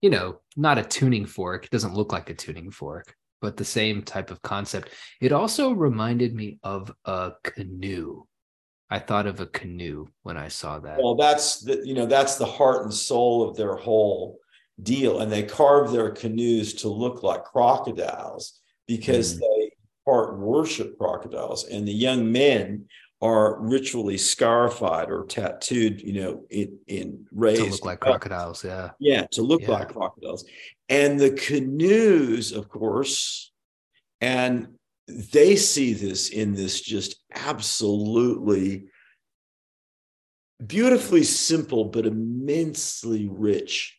you know, not a tuning fork. It doesn't look like a tuning fork, but the same type of concept. It also reminded me of a canoe. I thought of a canoe when I saw that. Well, that's the you know that's the heart and soul of their whole deal, and they carve their canoes to look like crocodiles because mm. they part worship crocodiles, and the young men are ritually scarified or tattooed, you know, in, in raised to look like crocodiles. Yeah. Yeah. To look yeah. like crocodiles. And the canoes, of course, and they see this in this just absolutely beautifully simple, but immensely rich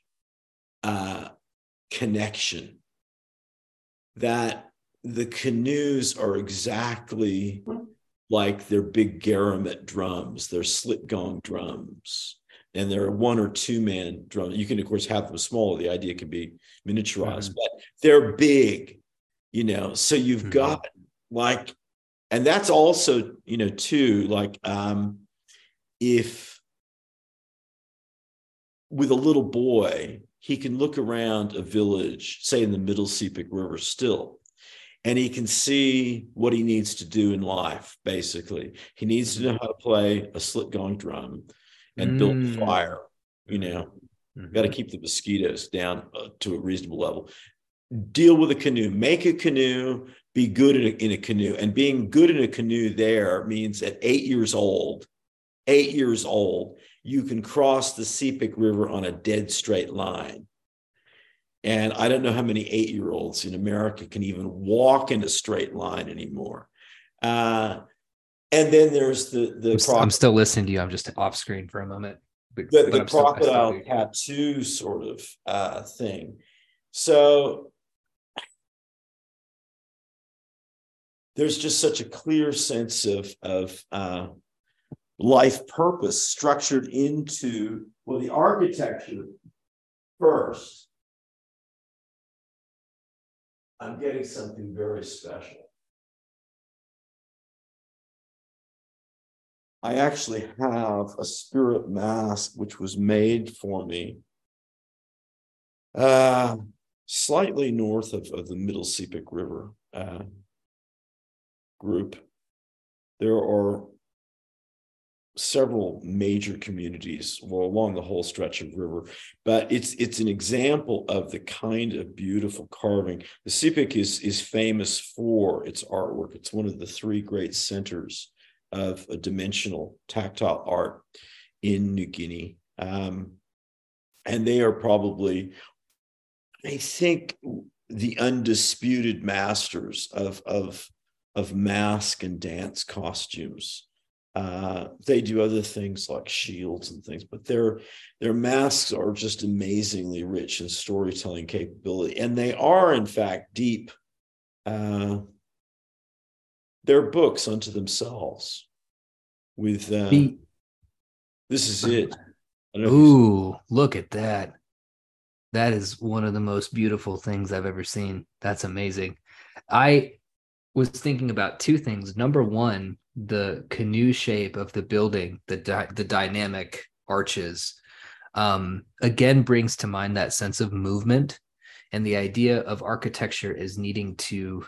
uh, connection that the canoes are exactly like their big Garamut drums, their slit gong drums, and they're one or two man drums. You can, of course, have them smaller. The idea can be miniaturized, mm-hmm. but they're big, you know. So you've mm-hmm. got like, and that's also, you know, too, like um, if with a little boy, he can look around a village, say in the Middle Sepik River still, and he can see what he needs to do in life, basically. He needs to know how to play a slit gong drum and mm. build fire, you know. Mm-hmm. Got to keep the mosquitoes down uh, to a reasonable level. Deal with a canoe, make a canoe, be good in a, in a canoe. And being good in a canoe there means at eight years old, eight years old, you can cross the Sepik River on a dead straight line. And I don't know how many eight year olds in America can even walk in a straight line anymore. Uh, and then there's the the. I'm, I'm, still listening to you. I'm just off screen for a moment. But, the, the crocodile still, tattoo sort of uh, thing. So there's just such a clear sense of of uh, life purpose structured into well the architecture first I'm getting something very special. I actually have a spirit mask which was made for me uh, slightly north of, of the Middle Sepik River uh, group. There are several major communities well along the whole stretch of river but it's it's an example of the kind of beautiful carving. The Sepik is is famous for its artwork. It's one of the three great centers of a dimensional tactile art in new guinea. Um, and they are probably i think the undisputed masters of of of mask and dance costumes uh, they do other things like shields and things, but their their masks are just amazingly rich in storytelling capability, and they are in fact deep. Uh, they're books unto themselves. With uh, this is it. Ooh, look at that! That is one of the most beautiful things I've ever seen. That's amazing. I was thinking about two things. Number one, the canoe shape of the building, the di- the dynamic arches, um, again brings to mind that sense of movement and the idea of architecture is needing to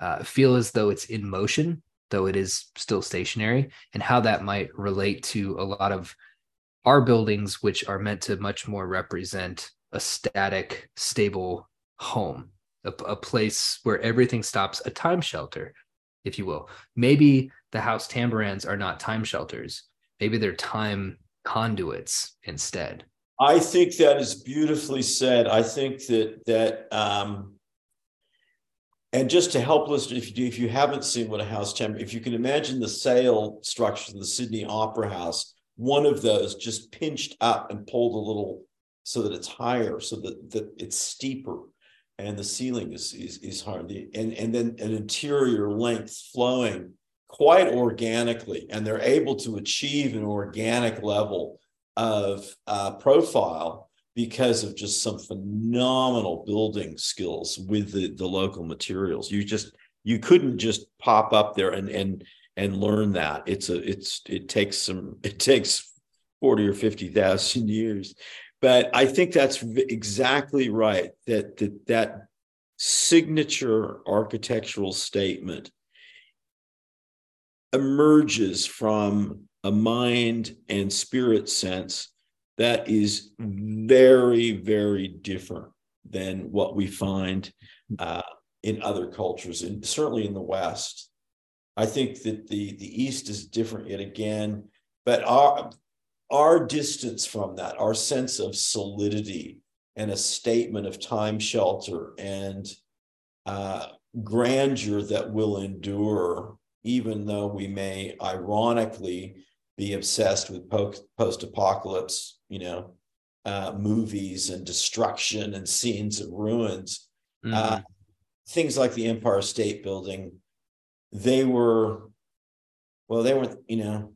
uh, feel as though it's in motion, though it is still stationary, and how that might relate to a lot of our buildings, which are meant to much more represent a static, stable home, a, a place where everything stops, a time shelter, if you will. Maybe the haus tambarans are not time shelters. Maybe they're time conduits instead. I think that is beautifully said. I think that that um, and just to help listeners, if you do, if you haven't seen what a haus tambaran, if you can imagine the sail structure of the Sydney Opera House, one of those just pinched up and pulled a little so that it's higher, so that, that it's steeper and the ceiling is is, is hard. And, and then an interior length flowing quite organically, and they're able to achieve an organic level of uh, profile because of just some phenomenal building skills with the, the local materials. You just you couldn't just pop up there and and and learn that. It's a it's it takes some it takes forty or fifty thousand years. But I think that's exactly right. That that that signature architectural statement emerges from a mind and spirit sense that is very, very different than what we find uh, in other cultures, and certainly in the West. I think that the the East is different yet again, but our our distance from that, our sense of solidity and a statement of time shelter and uh, grandeur that will endure even though we may ironically be obsessed with post apocalypse, you know, uh, movies and destruction and scenes of ruins. Mm-hmm. Uh, things like the Empire State Building, they were, well, they weren't, you know,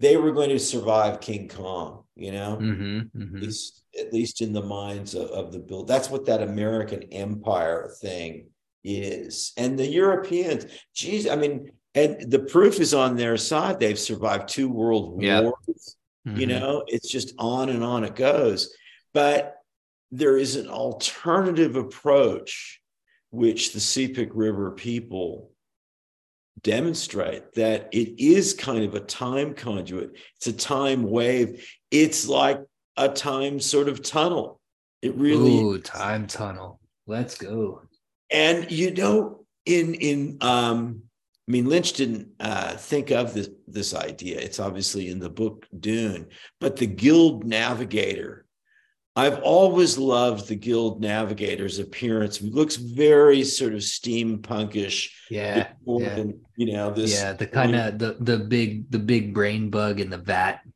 they were going to survive King Kong, you know, mm-hmm, mm-hmm. At, least, at least in the minds of, of the build. That's what that American empire thing is. And the Europeans, geez, I mean, and the proof is on their side. They've survived two world Yeah. wars. You Mhm. know, it's just on and on it goes. But there is an alternative approach, which the Sepik River people demonstrate that it is kind of a time conduit. It's a time wave. It's like a time sort of tunnel. It really Ooh, time tunnel. Let's go. and you know, in in um, I mean, Lynch didn't uh, think of this this idea. It's obviously in the book Dune, but the Guild Navigator. I've always loved the Guild Navigator's appearance. He looks very sort of steampunkish. Yeah. yeah. And, you know this. Yeah, the kind of the the big the big brain bug in the vat kind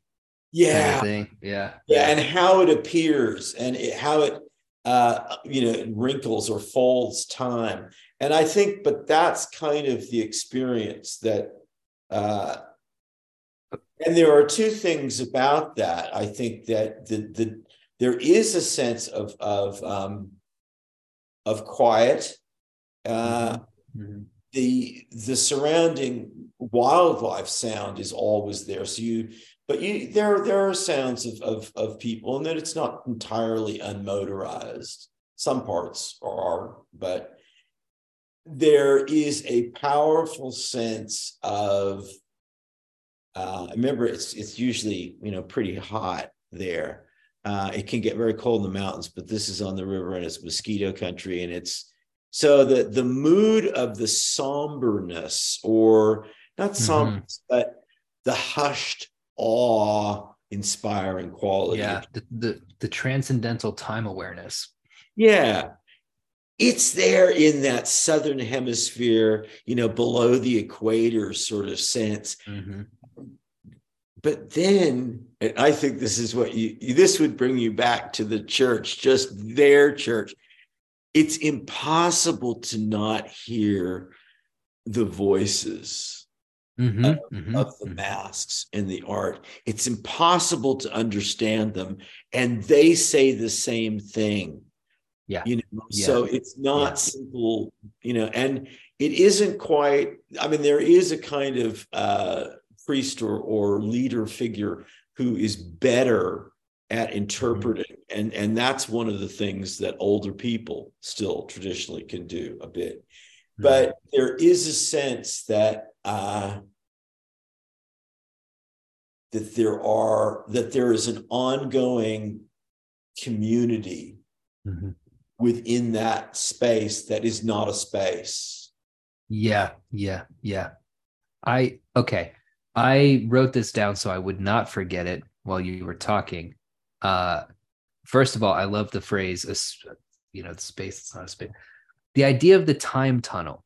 yeah, of thing. Yeah. yeah, and how it appears and it, how it uh you know wrinkles or folds time and i think but that's kind of the experience that uh and there are two things about that i think that the the there is a sense of of um of quiet uh Mhm. the the surrounding wildlife sound is always there. So you but you there there are sounds of of, of people and that it's not entirely unmotorized. Some parts are but there is a powerful sense of uh remember it's it's usually you know pretty hot there uh it can get very cold in the mountains but this is on the river and it's mosquito country and it's so the the mood of the somberness, or not somberness, but the hushed, awe-inspiring quality. Yeah, the, the the transcendental time awareness. Yeah. It's there in that southern hemisphere, you know, below the equator sort of sense. Mhm. But then, and I think this is what you, this would bring you back to the church, just their church. It's impossible to not hear the voices Mhm, mhm, of the mhm. masks and the art. It's impossible to understand them. And they say the same thing. Yeah. You know, Yeah. so it's not Yeah. simple, you know, and it isn't quite, I mean, there is a kind of uh priest or, or leader figure who is better at interpreting. And, and that's one of the things that older people still traditionally can do a bit but there is a sense that uh, that there are that there is an ongoing community Mhm. within that space that is not a space. Yeah, yeah, yeah. I okay. I wrote this down so I would not forget it while you were talking. Uh first of all, I love the phrase you know, the space it's not a space. The idea of the time tunnel,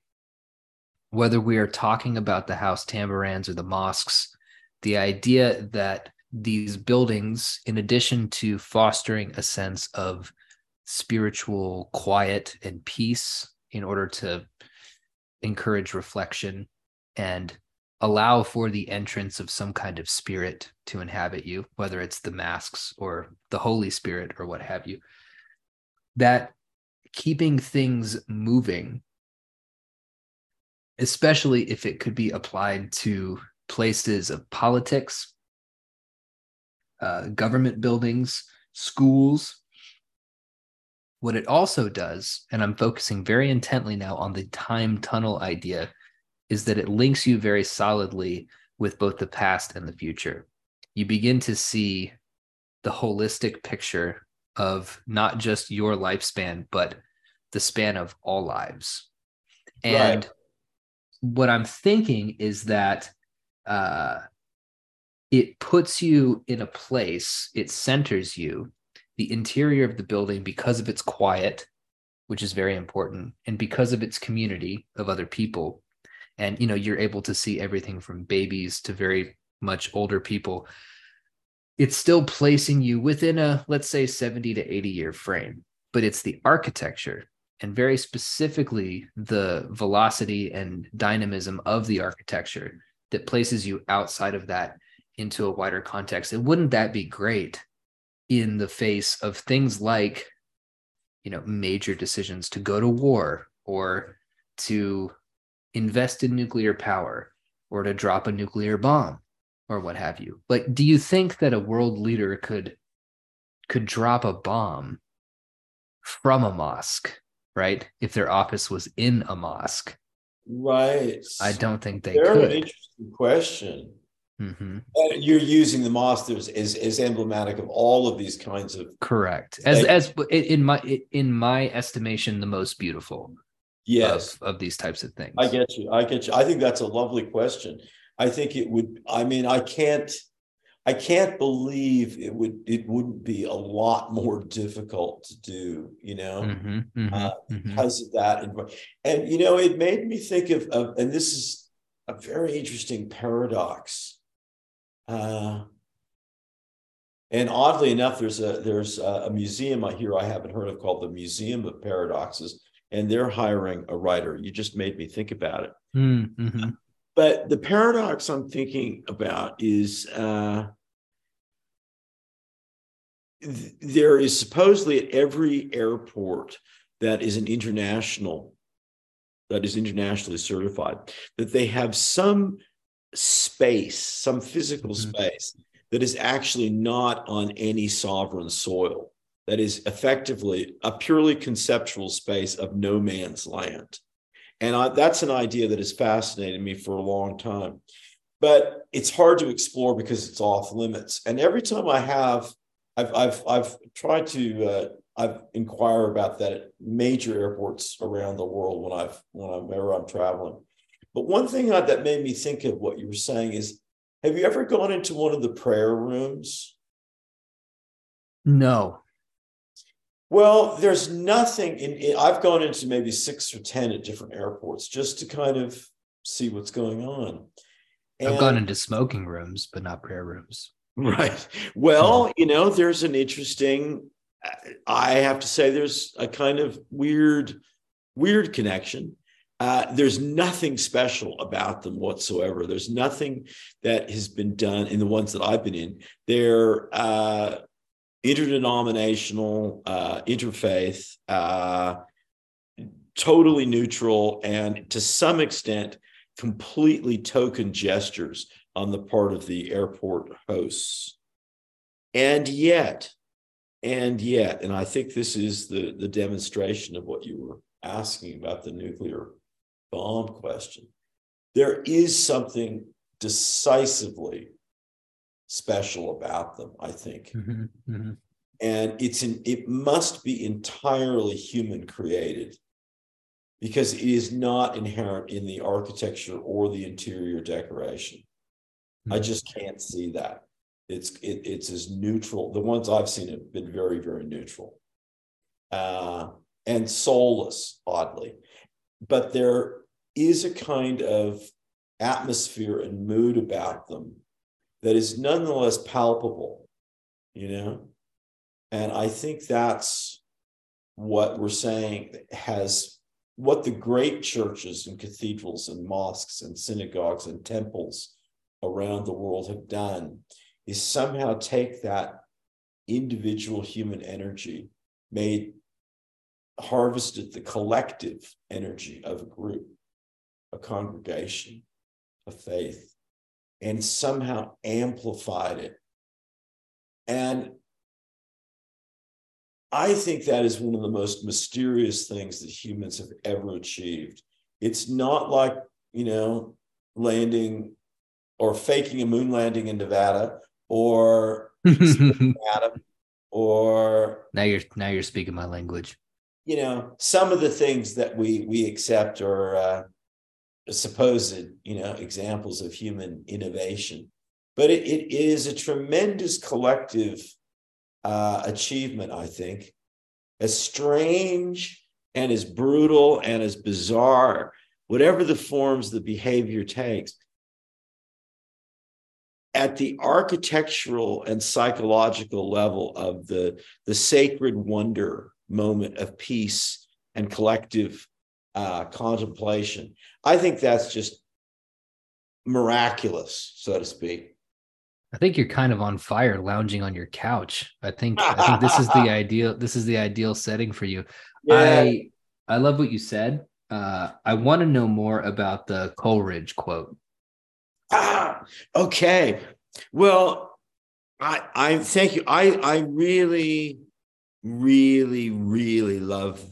whether we are talking about the haus tambarans or the mosques, the idea that these buildings, in addition to fostering a sense of spiritual quiet and peace in order to encourage reflection and allow for the entrance of some kind of spirit to inhabit you, whether it's the masks or the Holy Spirit or what have you, that keeping things moving, especially if it could be applied to places of politics, uh, government buildings, schools, what it also does, and I'm focusing very intently now on the time tunnel idea, is that it links you very solidly with both the past and the future. You begin to see the holistic picture of not just your lifespan, but the span of all lives. And Right. what I'm thinking is that uh, it puts you in a place, it centers you the interior of the building because of its quiet which is very important and because of its community of other people and you know you're able to see everything from babies to very much older people it's still placing you within a let's say 70 to 80 year frame but it's the architecture and very specifically the velocity and dynamism of the architecture that places you outside of that into a wider context. And wouldn't that be great in the face of things like, you know, major decisions to go to war or to invest in nuclear power or to drop a nuclear bomb or what have you? Like, do you think that a world leader could could drop a bomb from a mosque, right? If their office was in a mosque. Right. I don't think they Very could. interesting question. Mm-hmm. You're using the mosque as, as, as emblematic of all of these kinds of correct as as in my in my estimation the most beautiful yes of, of these types of things i get you i get you i think that's a lovely question i think it would i mean i can't I can't believe it would it wouldn't be a lot more difficult to do, you know, mm-hmm, mm-hmm, uh, mm-hmm. because of that. And you know, it made me think of, of and this is a very interesting paradox. Uh, and oddly enough, there's a there's a museum I hear I haven't heard of called the Museum of Paradoxes, and they're hiring a writer. You just made me think about it. Mm-hmm. But the paradox I'm thinking about is uh, there is supposedly at every airport that is an international that is internationally certified that they have some space some physical mm-hmm. space that is actually not on any sovereign soil that is effectively a purely conceptual space of no man's land and I, that's an idea that has fascinated me for a long time but it's hard to explore because it's off limits and every time i have I've I've I've tried to uh, I've inquire about that at major airports around the world when I've when I'm whenever I'm traveling. But one thing that made me think of what you were saying is, have you ever gone into one of the prayer rooms? No. Well, there's nothing in, in I've gone into maybe six or ten at different airports just to kind of see what's going on. And, I've gone into smoking rooms, but not prayer rooms. Right. Well, you know, there's an interesting, I have to say, there's a kind of weird, weird connection. Uh, there's nothing special about them whatsoever. There's nothing that has been done in the ones that I've been in. They're uh, interdenominational, uh, interfaith, uh, totally neutral, and to some extent, completely token gestures on the part of the airport hosts. And yet, and yet, and I think this is the, the demonstration of what you were asking about the nuclear bomb question. There is something decisively special about them, I think. Mm-hmm, mm-hmm. And it's an, it must be entirely human created because it is not inherent in the architecture or the interior decoration. I hmm. just can't see that. It's it, it's as neutral. The ones I've seen have been very very neutral, uh, and soulless, oddly. But there is a kind of atmosphere and mood about them that is nonetheless palpable, you know. And I think that's what we're saying has what the great churches and cathedrals and mosques and synagogues and temples around the world have done is somehow take that individual human energy, made harvested the collective energy of a group, a congregation, a faith, and somehow amplified it. And I think that is one of the most mysterious things that humans have ever achieved. It's not like, you know, landing or faking a moon landing in Nevada or Adam or now you're now you're speaking my language. You know, some of the things that we we accept are uh, supposed, you know, examples of human innovation, but it, it is a tremendous collective uh, achievement. I think, as strange and as brutal and as bizarre, whatever the forms the behavior takes, at the architectural and psychological level of the, the sacred wonder moment of peace and collective uh, contemplation. I think that's just miraculous, so to speak. I think you're kind of on fire lounging on your couch. I think I think this is the ideal this is the ideal setting for you. Yeah. I I love what you said. Uh, I want to know more about the Coleridge quote. Ah, okay. Well, I I thank you. I I really, really, really love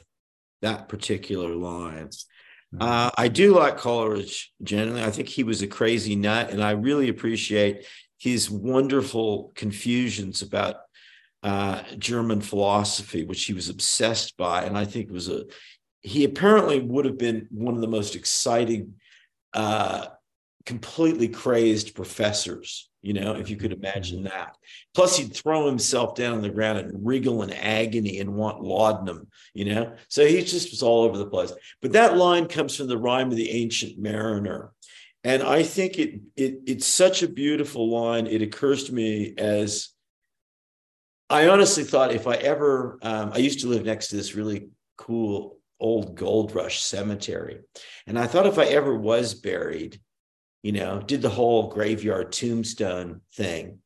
that particular line. Mm-hmm. Uh, I do like Coleridge generally. I think he was a crazy nut, and I really appreciate his wonderful confusions about uh, German philosophy, which he was obsessed by, and I think was a he apparently would have been one of the most exciting, uh, completely crazed professors. You know, if you could imagine mm-hmm. that. Plus, he'd throw himself down on the ground and wriggle in agony and want laudanum. You know, so he just was all over the place. But that line comes from the rhyme of the Ancient Mariner, and I think it, it it's such a beautiful line. It occurs to me as I honestly thought if I ever, um, I used to live next to this really cool old gold rush cemetery, and I thought if I ever was buried, you know, did the whole graveyard tombstone thing,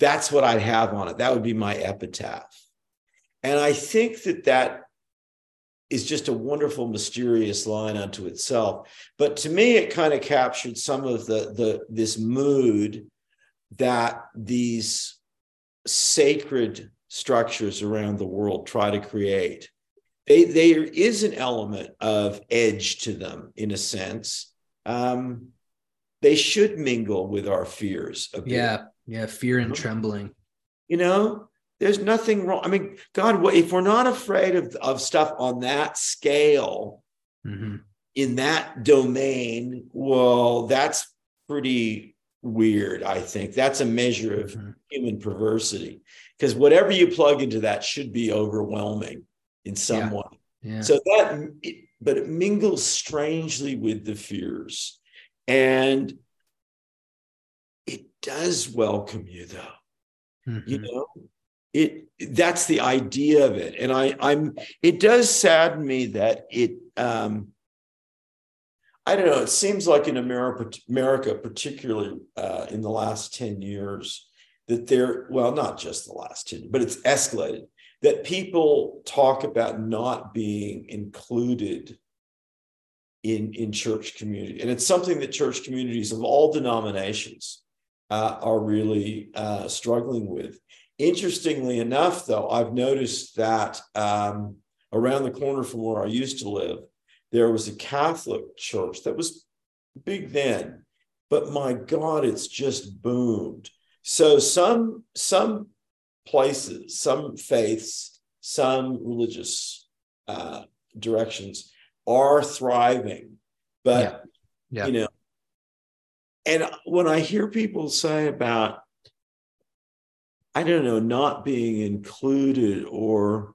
that's what I'd have on it. That would be my epitaph. And I think that that is just a wonderful, mysterious line unto itself. But to me, it kind of captured some of the, the this mood that these sacred structures around the world try to create. They, there is an element of edge to them, in a sense. Um, they should mingle with our fears. Yeah, yeah, fear and trembling. You know, there's nothing wrong. I mean, God, if we're not afraid of, of stuff on that scale, mm-hmm. in that domain, well, that's pretty weird, I think. That's a measure of mm-hmm. human perversity. Because whatever you plug into that should be overwhelming in some yeah. way. Yeah. So that, it, but it mingles strangely with the fears. And it does welcome you, though. Mm-hmm. You know, it that's the idea of it and i i'm it does sadden me that it um i don't know it seems like in america america particularly uh, in the last 10 years that there well not just the last 10 but it's escalated that people talk about not being included in in church community and it's something that church communities of all denominations uh, are really uh, struggling with Interestingly enough, though, I've noticed that um, around the corner from where I used to live, there was a Catholic church that was big then, but my God, it's just boomed. So some some places, some faiths, some religious uh, directions are thriving, but yeah. Yeah. you know, and when I hear people say about I don't know, not being included or,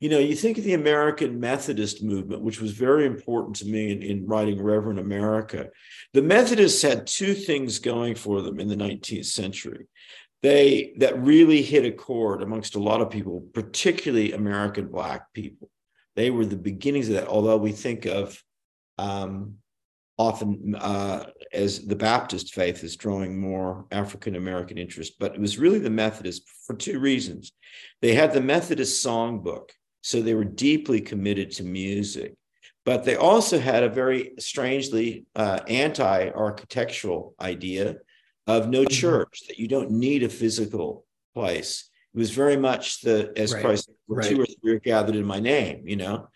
you know, you think of the American Methodist movement, which was very important to me in, in writing Reverend America. The Methodists had two things going for them in the 19th century. They that really hit a chord amongst a lot of people, particularly American Black people. They were the beginnings of that, although we think of um, often uh, as the Baptist faith is drawing more African American interest, but it was really the Methodist for two reasons. They had the Methodist songbook, so they were deeply committed to music, but they also had a very strangely uh, anti architectural idea of no mm-hmm. church, that you don't need a physical place. It was very much the, as right. Christ, right. two or three are gathered in my name, you know?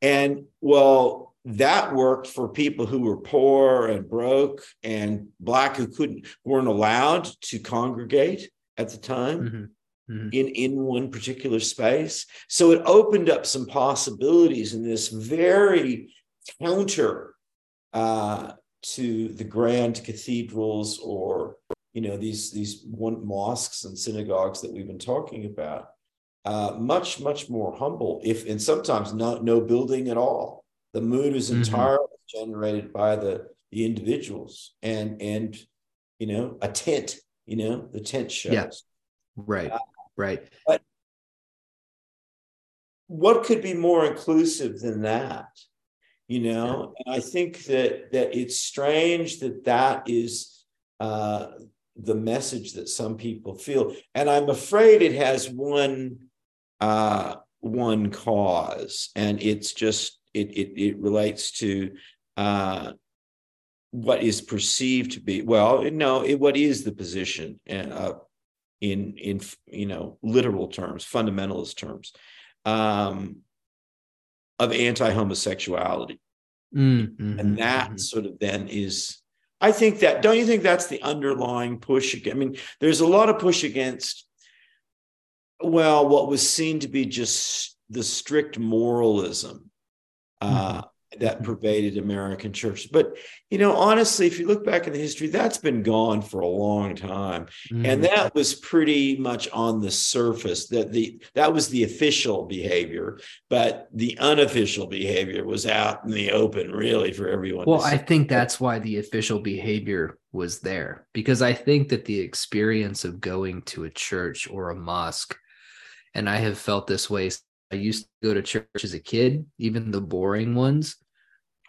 And well, that worked for people who were poor and broke and black who couldn't weren't allowed to congregate at the time mm-hmm. Mm-hmm. in in one particular space so it opened up some possibilities in this very counter uh, to the grand cathedrals or you know these these one mosques and synagogues that we've been talking about uh, much much more humble if and sometimes not no building at all the mood is mm-hmm. entirely mm-hmm. generated by the the individuals and and you know a tent you know the tent shows yeah. right uh, right but what could be more inclusive than that? You know, and I think that that it's strange that that is uh, the message that some people feel, and I'm afraid it has one uh, one cause, and it's just it it, it relates to uh, what is perceived to be well no it, what is the position uh, in in you know literal terms fundamentalist terms um, of anti-homosexuality. Mm-hmm, and that mm-hmm. sort of then is i think that don't you think that's the underlying push i mean there's a lot of push against well what was seen to be just the strict moralism uh, mm-hmm that pervaded American church. But you know, honestly, if you look back in the history, that's been gone for a long time, mm. and that was pretty much on the surface. That the that was the official behavior, but the unofficial behavior was out in the open, really, for everyone. Well, I think that's why the official behavior was there because I think that the experience of going to a church or a mosque, and I have felt this way I used to go to church as a kid, even the boring ones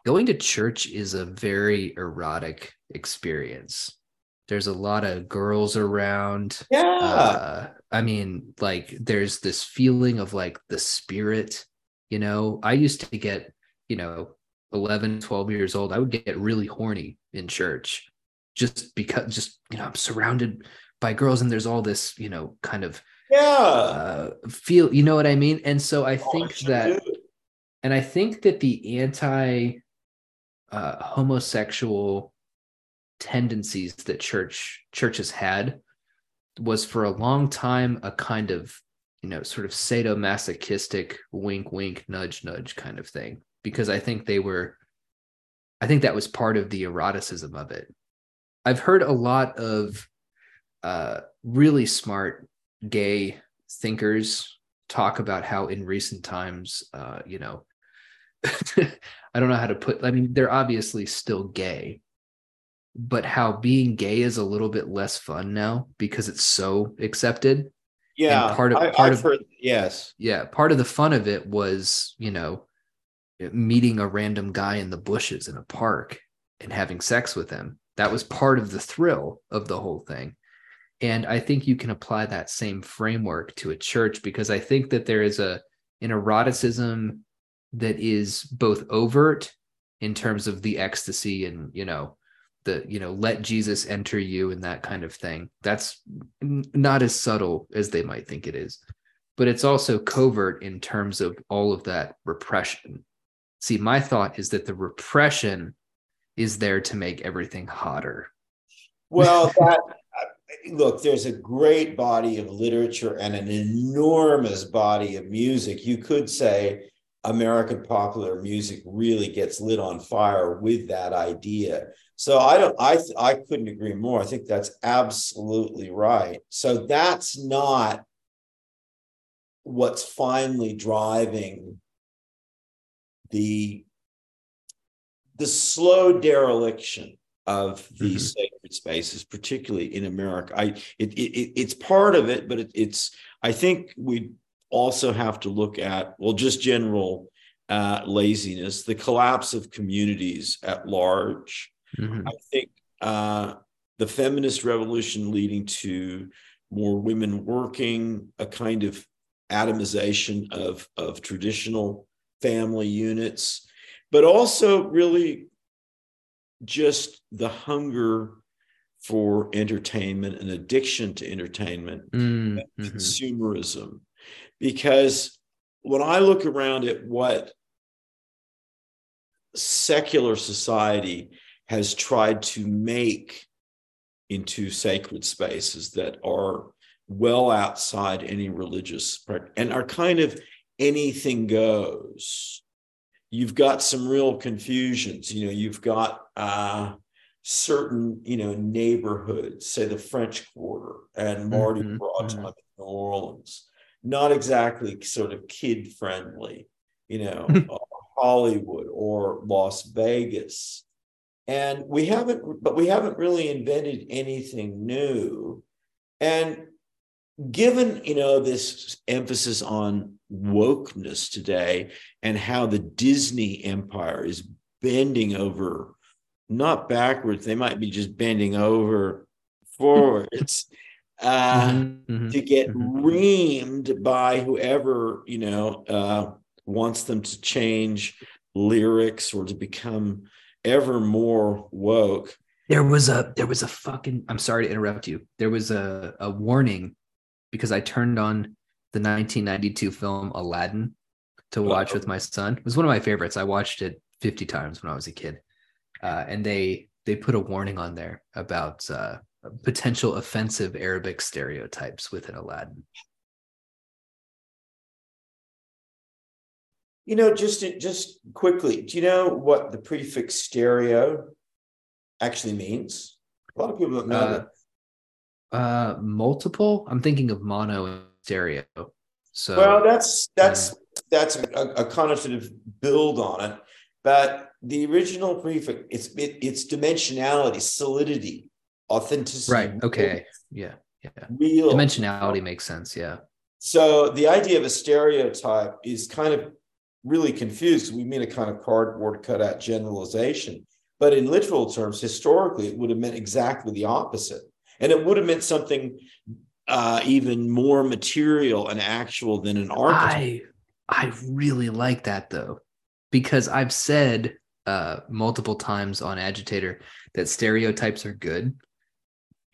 going to church is a very erotic experience. There's a lot of girls around. Yeah. Uh, I mean, like, there's this feeling of like the spirit. You know, I used to get, you know, 11, 12 years old, I would get really horny in church just because, just, you know, I'm surrounded by girls and there's all this, you know, kind of yeah uh, feel, you know what I mean? And so I oh, think oh, that, and I think that the anti uh, homosexual tendencies that church churches had was for a long time a kind of you know sort of sadomasochistic wink wink nudge nudge kind of thing because i think they were i think that was part of the eroticism of it. I've heard a lot of uh, really smart gay thinkers talk about how in recent times uh, you know I don't know how to put I mean they're obviously still gay but how being gay is a little bit less fun now because it's so accepted. Yeah. And part of I, part I've of heard, yes. Yeah, part of the fun of it was, you know, meeting a random guy in the bushes in a park and having sex with him. That was part of the thrill of the whole thing. And I think you can apply that same framework to a church because I think that there is a an eroticism that is both overt in terms of the ecstasy and you know the you know let jesus enter you and that kind of thing. That's not as subtle as they might think it is. But it's also covert in terms of all of that repression. See my thought is that the repression is there to make everything hotter. Well that look there's a great body of literature and an enormous body of music. You could say American popular music really gets lit on fire with that idea. So I don't I I couldn't agree more. I think that's absolutely right. So that's not what's finally driving the the slow dereliction of these mm-hmm. sacred spaces, particularly in America. I it, it it's part of it, but it, it's I think we also have to look at, well, just general uh, laziness, the collapse of communities at large. Mm-hmm. I think uh, the feminist revolution leading to more women working, a kind of atomization of, of traditional family units, but also really just the hunger for entertainment and addiction to entertainment, mm-hmm. consumerism because when I look around at what secular society has tried to make into sacred spaces that are well outside any religious and are kind of anything goes you've got some real confusions you know you've got uh, certain you know neighborhoods say the french quarter and mardi mm-hmm. gras mm-hmm. in new orleans not exactly sort of kid friendly, you know, hmm. uh, Hollywood or Las Vegas. And we haven't, but we haven't really invented anything new. And given, you know, this emphasis on wokeness today and how the Disney empire is bending over, not backwards, they might be just bending over hmm. forwards. Uh, mm-hmm, mm-hmm, to get mm-hmm. reamed by whoever you know uh, wants them to change lyrics or to become ever more woke. There was a there was a fucking i'm sorry to interrupt you. There was a, a warning because i turned on the 1992 film aladdin to watch with my son. It was one of my favorites. I watched it 50 times when i was a kid. Uh, and they they put a warning on there about uh, potential offensive arabic stereotypes within aladdin you know just just quickly do you know what the prefix stereo actually means? A lot of people don't know uh, that. Uh, multiple. I'm thinking of mono and stereo. So well, that's that's um, that's a, a, connotative build on it. But the original prefix, it's it, it's dimensionality, solidity, authenticity. Right. Okay. Yeah. Yeah. Real dimensionality makes sense. Yeah. So the idea of a stereotype is kind of really confused. We mean a kind of cardboard cutout generalization. But in literal terms, historically, it would have meant exactly the opposite. And it would have meant something uh, even more material and actual than an archetype. I, I really like that though, because I've said uh, multiple times on Agitator that stereotypes are good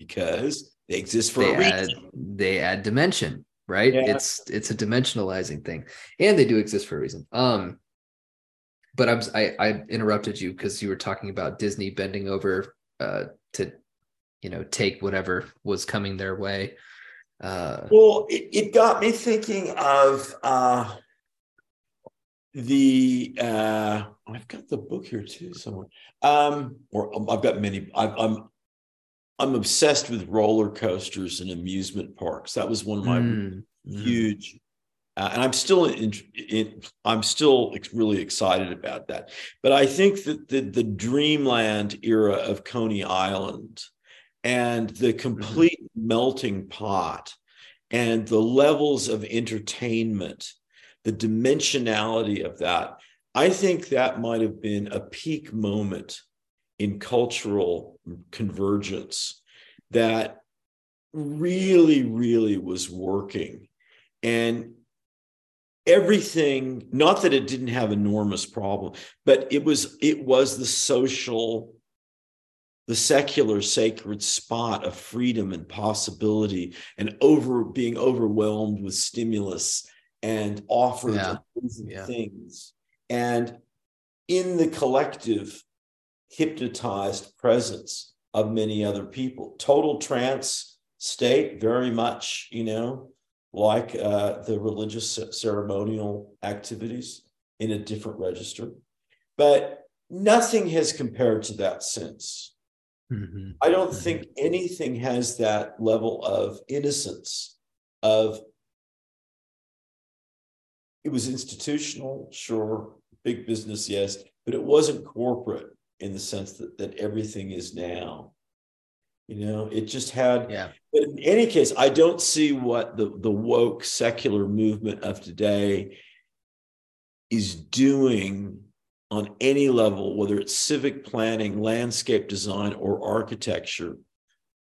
because they exist for they a reason. Add, they add dimension, right? Yeah. It's it's a dimensionalizing thing, and they do exist for a reason. Um, but I'm I, I interrupted you because you were talking about Disney bending over uh, to, you know, take whatever was coming their way. Uh, well, it, it got me thinking of uh, the. Uh, I've got the book here too somewhere. Um, or um, I've got many. I, I'm I'm obsessed with roller coasters and amusement parks. That was one of my mm, huge uh, and I'm still in, in, I'm still really excited about that. But I think that the, the dreamland era of Coney Island and the mm-hmm. complete mm-hmm. melting pot and the levels of entertainment, the dimensionality of that, I think that might have been a peak moment in cultural convergence that really, really was working. And everything not that it didn't have enormous problem but it was it was the social the secular sacred spot of freedom and possibility and over being overwhelmed with stimulus and offers yeah. yeah. things and in the collective hypnotized presence of many other people total trance state very much you know like uh, the religious ceremonial activities in a different register. But nothing has compared to that since. Mm-hmm. I don't mm-hmm. think anything has that level of innocence of it was institutional, sure, big business, yes, but it wasn't corporate in the sense that, that everything is now. You know, it just had. Yeah. But in any case, I don't see what the the woke secular movement of today is doing on any level, whether it's civic planning, landscape design, or architecture,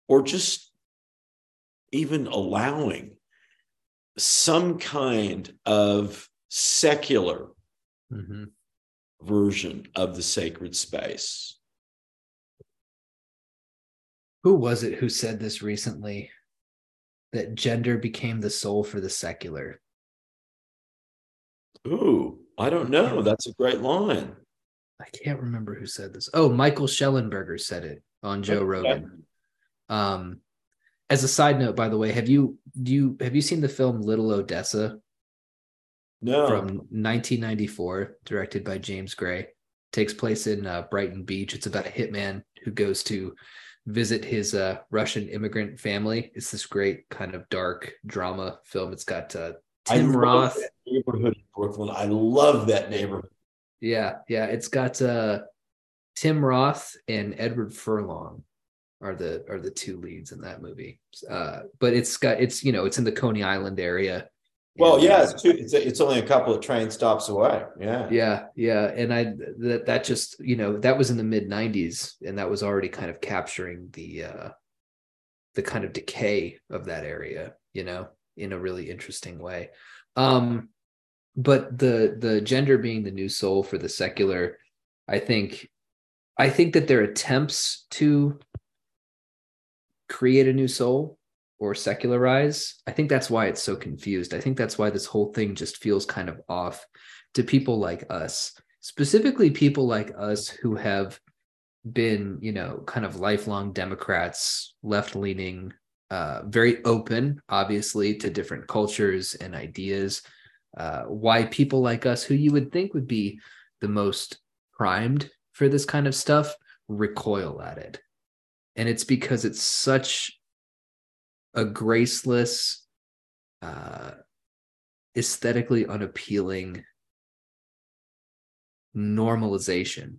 or just even allowing some kind of secular mm-hmm. Version of the sacred space. Who was it who said this recently? That gender became the soul for the secular. Ooh i don't know. That's a great line. I can't remember who said this. Oh michael Shellenberger said it on joe okay. rogan. Um as a side note by the way have you do you have you seen the film little odessa no from 1994 directed by james gray takes place in uh, brighton beach it's about a hitman who goes to visit his uh, Russian immigrant family. It's this great kind of dark drama film. It's got uh, Tim Roth. neighborhood in Brooklyn. I love that neighborhood. Yeah, yeah. It's got uh, Tim Roth and Edward Furlong are the are the two leads in that movie. Uh, but it's got it's you know it's in the Coney Island area, Well, yeah, it's, two, it's it's only a couple of train stops away. Yeah. yeah yeah and i that that just you know that was in the mid 90s and that was already kind of capturing the uh the kind of decay of that area you know in a really interesting way um but the the gender being the new soul for the secular i think i think that their attempts to create a new soul or secularize. I think that's why it's so confused. I think that's why this whole thing just feels kind of off to people like us specifically people like us who have been you know kind of lifelong democrats left leaning uh, very open obviously to different cultures and ideas. Uh, why people like us who you would think would be the most primed for this kind of stuff recoil at it. And it's because it's such a graceless uh aesthetically unappealing normalization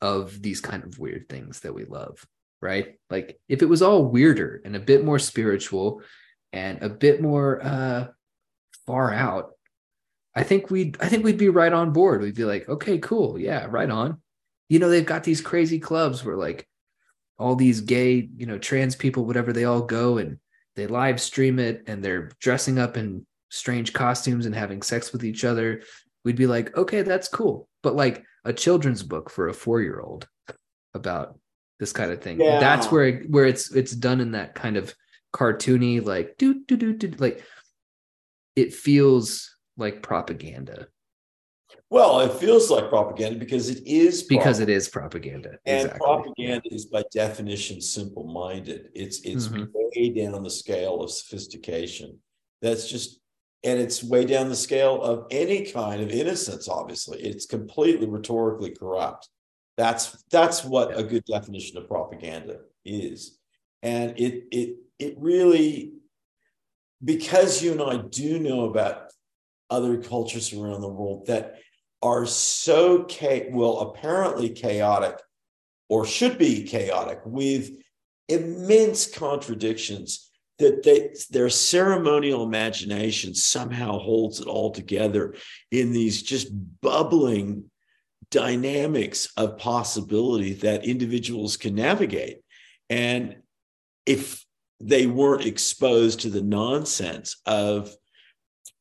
of these kind of weird things that we love right? Like if it was all weirder and a bit more spiritual and a bit more uh far out i think we'd i think we'd be right on board. We'd be like okay cool. Yeah right on. You know they've got these crazy clubs where like all these gay you know trans people whatever they all go and they live stream it and they're dressing up in strange costumes and having sex with each other. We'd be like okay that's cool. But like a children's book for a four year old about this kind of thing. Yeah. that's where where it's it's done in that kind of cartoony like do do do do like it feels like propaganda Well, it feels like propaganda because it is because it is propaganda And exactly propaganda is by definition simple-minded. It's it's Mhm. way down the scale of sophistication. That's just and it's way down the scale of any kind of innocence, obviously. It's completely rhetorically corrupt. That's that's what a good definition of propaganda is. And it it it really because you and I do know about other cultures around the world that are so cha- well apparently chaotic or should be chaotic with immense contradictions that they, their ceremonial imagination somehow holds it all together in these just bubbling dynamics of possibility that individuals can navigate. And if they weren't exposed to the nonsense of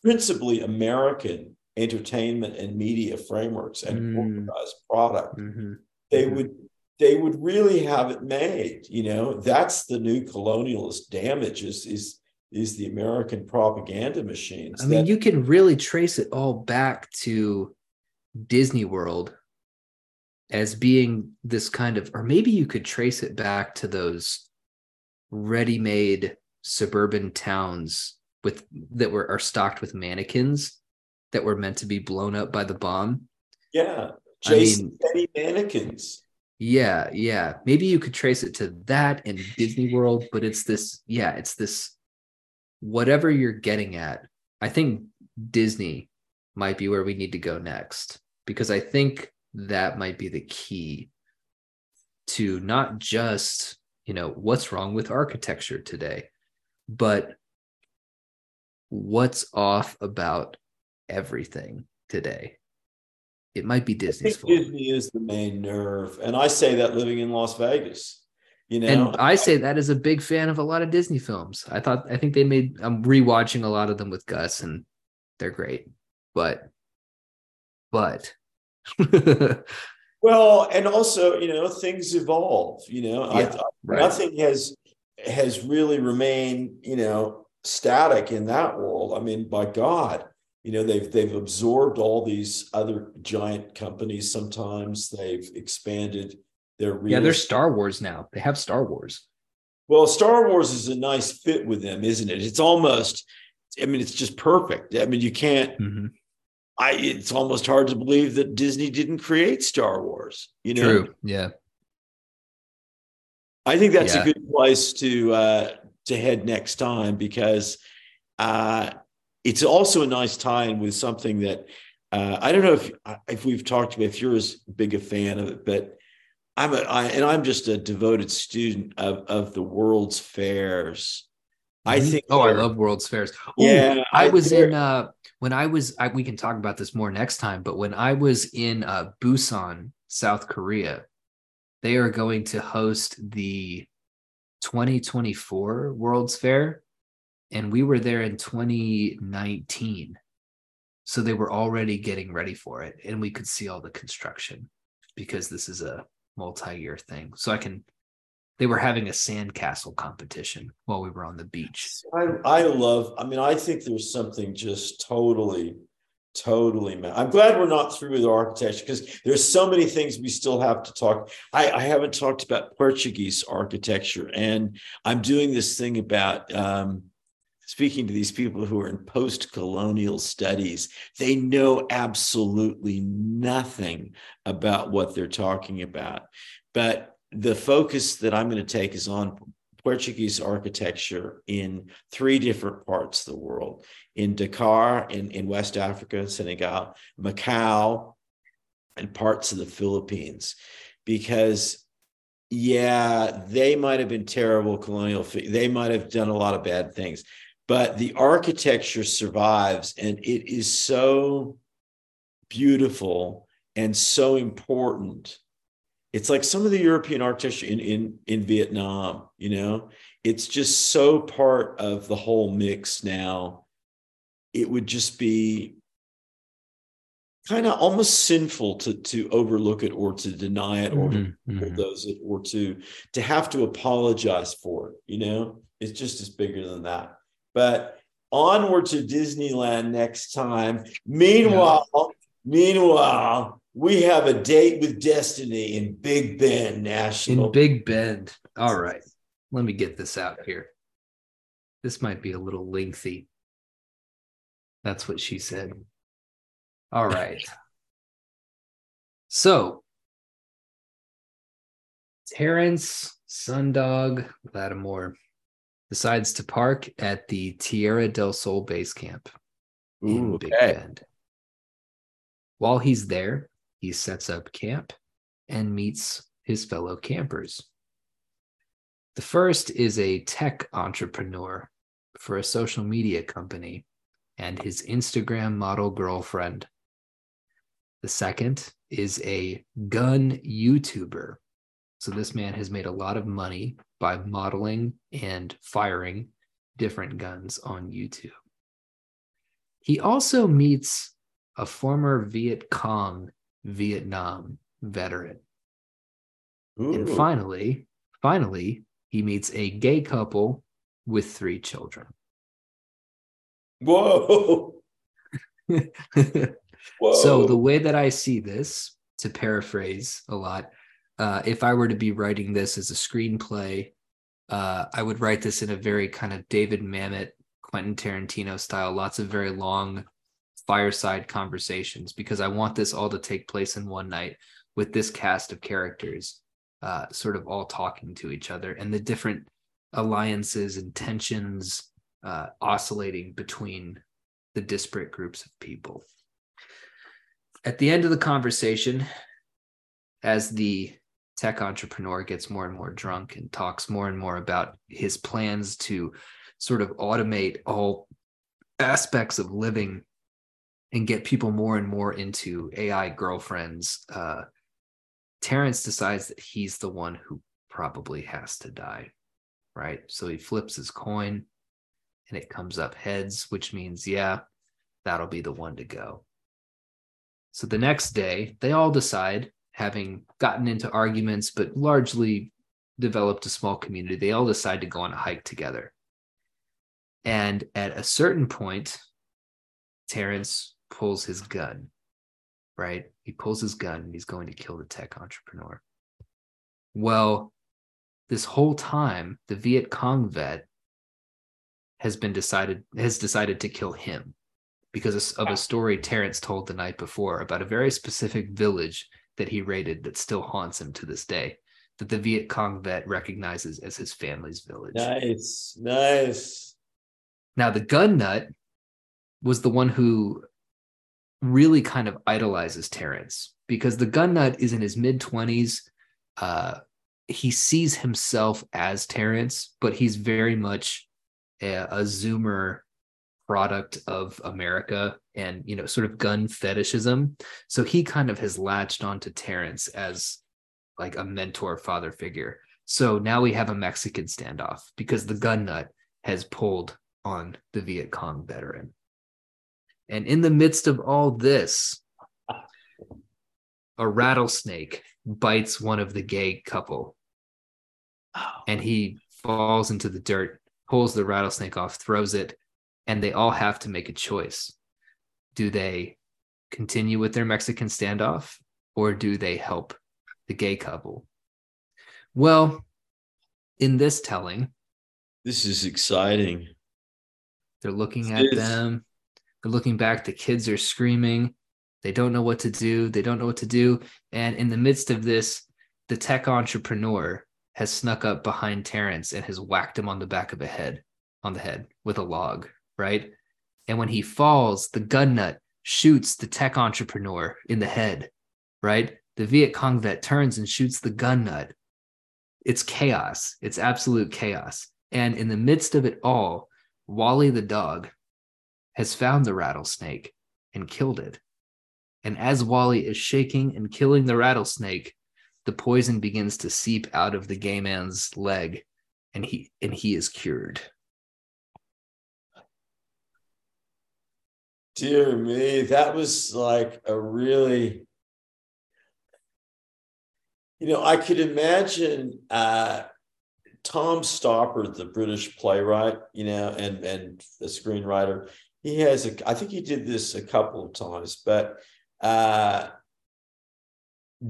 principally american entertainment and media frameworks and Mm. corporatized product Mhm. they Mhm. would they would really have it made you know that's the new colonialist damage is is is the american propaganda machines I mean, that- you can really trace it all back to Disney World as being this kind of, or maybe you could trace it back to those ready-made suburban towns with that were are stocked with mannequins that were meant to be blown up by the bomb. yeah I jason mean- mannequins Yeah, yeah. Maybe you could trace it to that and Disney World, but it's this, yeah, it's this whatever you're getting at. I think Disney might be where we need to go next because I think that might be the key to not just, you know, what's wrong with architecture today, but what's off about everything today. It might be Disney's fault. Disney is the main nerve, and I say that living in Las Vegas. You know, and I say that as a big fan of a lot of Disney films. I thought I think they made I'm rewatching a lot of them with Gus and they're great. But but well, and also you know things evolve. You know, I- I, right. nothing has has really remained you know static in that world. I mean, by God, you know they've they've absorbed all these other giant companies. Sometimes they've expanded their real yeah, they're Star Wars now. They have Star Wars. Well, Star Wars is a nice fit with them, isn't it? It's almost, I mean, it's just perfect. I mean, you can't. Mhm. I. It's almost hard to believe that Disney didn't create Star Wars. You know, True. Yeah. I think that's Yeah. a good place to uh, to head next time because uh, it's also a nice tie-in with something that uh, I don't know if if we've talked about if you're as big a fan of it, but I'm a I, and I'm just a devoted student of of the World's Fairs I Mhm. think. Oh, I love World's Fairs. Ooh, Yeah, I I- was in uh when I was I, we can talk about this more next time, but when I was in uh Busan, South Korea, they are going to host the 2024 World's Fair and we were there in 2019. So they were already getting ready for it and we could see all the construction because this is a multi-year thing. So I can they were having a sandcastle competition while we were on the beach. I, I love, I mean, I think there's something just totally, totally, ma- I'm glad we're not through with architecture because there's so many things we still have to talk. I, I haven't talked about Portuguese architecture and I'm doing this thing about, um, speaking to these people who are in post-colonial studies, they know absolutely nothing about what they're talking about. But the focus that I'm going to take is on Portuguese architecture in three different parts of the world in Dakar, in, in West Africa, Senegal, Macau, and parts of the Philippines. Because, yeah, they might have been terrible colonial, they might have done a lot of bad things, but the architecture survives and it is so beautiful and so important it's like some of the European architecture in, in, in Vietnam, you know, it's just so part of the whole mix now. It would just be kind of almost sinful to, to overlook it or to deny it or to Mhm, mhm. bulldoze it or to, to have to apologize for it, you know, it's just as bigger than that. But onward to Disneyland next time. Meanwhile, meanwhile, we have a date with destiny in Big Bend National. in Big Bend. All right. Let me get this out here. This might be a little lengthy. That's what she said. All right. So, Terrence Sundog Lattimore decides to park at the Tierra del Sol base camp in Big okay. Bend. While he's there, he sets up camp and meets his fellow campers. The first is a tech entrepreneur for a social media company and his Instagram model girlfriend. The second is a gun YouTuber. So this man has made a lot of money by modeling and firing different guns on YouTube. He also meets a former Viet Cong Vietnam veteran. And finally, finally, he meets a gay couple with three children. Whoa. Whoa. So the way that I see this, to paraphrase a lot, uh, if I were to be writing this as a screenplay, uh, I would write this in a very kind of David Mamet, Quentin Tarantino style, lots of very long fireside conversations, because I want this all to take place in one night with this cast of characters, uh, sort of all talking to each other and the different alliances and tensions uh, oscillating between the disparate groups of people. At the end of the conversation, as the tech entrepreneur gets more and more drunk and talks more and more about his plans to sort of automate all aspects of living and get people more and more into AI girlfriends, uh, Terrence decides that he's the one who probably has to die, right? So he flips his coin and it comes up heads, which means, yeah, that'll be the one to go. So the next day, they all decide, having gotten into arguments, but largely developed a small community, they all decide to go on a hike together. And at a certain point, Terrence pulls his gun, right? He pulls his gun and he's going to kill the tech entrepreneur. Well, this whole time, the Viet Cong vet has been decided has decided to kill him because of a story Terrence told the night before about a very specific village that he raided that still haunts him to this day, that the Viet Cong vet recognizes as his family's village. nice, nice. Now, the gun nut was the one who really kind of idolizes Terrence because the gun nut is in his mid 20s. Uh, he sees himself as Terrence, but he's very much a, a zoomer product of america and you know sort of gun fetishism. So he kind of has latched onto terrence as like a mentor father figure. So now we have a mexican standoff because the gun nut has pulled on the viet cong veteran. And in the midst of all this a rattlesnake bites one of the gay couple. Oh. And he falls into the dirt, pulls the rattlesnake off, throws it, and they all have to make a choice. Do they continue with their Mexican standoff or do they help the gay couple? Well, in this telling, this is exciting. They're looking at them. They're looking back. The kids are screaming. They don't know what to do. They don't know what to do. And in the midst of this, the tech entrepreneur has snuck up behind Terrence and has whacked him on the back of the head, on the head with a log, right? And when he falls, the gun nut shoots the tech entrepreneur in the head, right? The Viet Cong vet turns and shoots the gun nut. It's chaos. It's absolute chaos. And in the midst of it all, Wally the dog has found the rattlesnake and killed it. And as Wally is shaking and killing the rattlesnake, the poison begins to seep out of the gay man's leg, and he and he is cured. Dear me, that was like a really you know, I could imagine uh, Tom Stoppard, the British playwright, you know, and and the screenwriter. He has a, I think he did this a couple of times, but uh,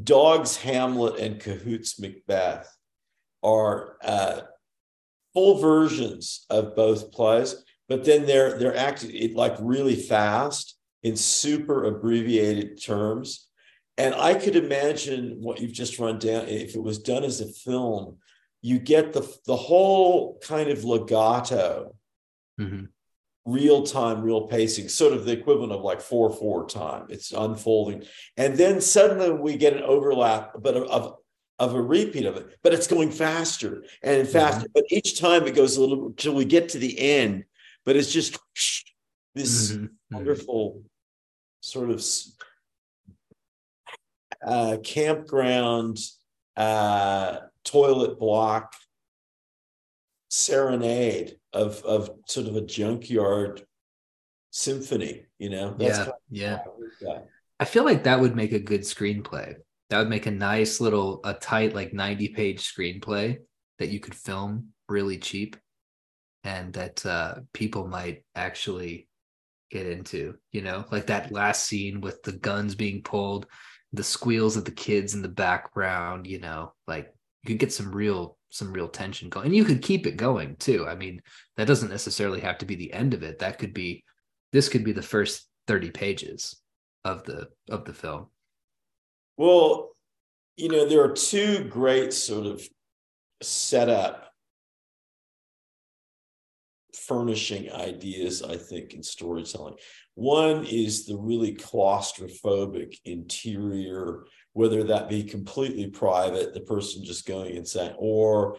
Dogg's Hamlet and Cahoot's Macbeth are uh, full versions of both plays, but then they're they're acting like really fast in super abbreviated terms. And I could imagine what you've just run down if it was done as a film. You get the the whole kind of legato mm-hmm real time, real pacing, sort of the equivalent of like four four time. It's unfolding, and then suddenly we get an overlap, but of of a repeat of it, but it's going faster and faster. Mm-hmm. But each time it goes a little till we get to the end. But it's just this mm-hmm. mm-hmm. wonderful sort of uh, campground uh, toilet block serenade of of sort of a junkyard symphony you know? That's yeah yeah. I feel like that would make a good screenplay. That would make a nice little a tight like 90 page screenplay that you could film really cheap and that uh people might actually get into you know like that last scene with the guns being pulled the squeals of the kids in the background you know like you could get some real some real tension going and you could keep it going too. I mean that doesn't necessarily have to be the end of it. That could be this could be the first 30 pages of the of the film. Well you know there are two great sort of setup furnishing ideas i think in storytelling one is the really claustrophobic interior whether that be completely private, the person just going and saying, or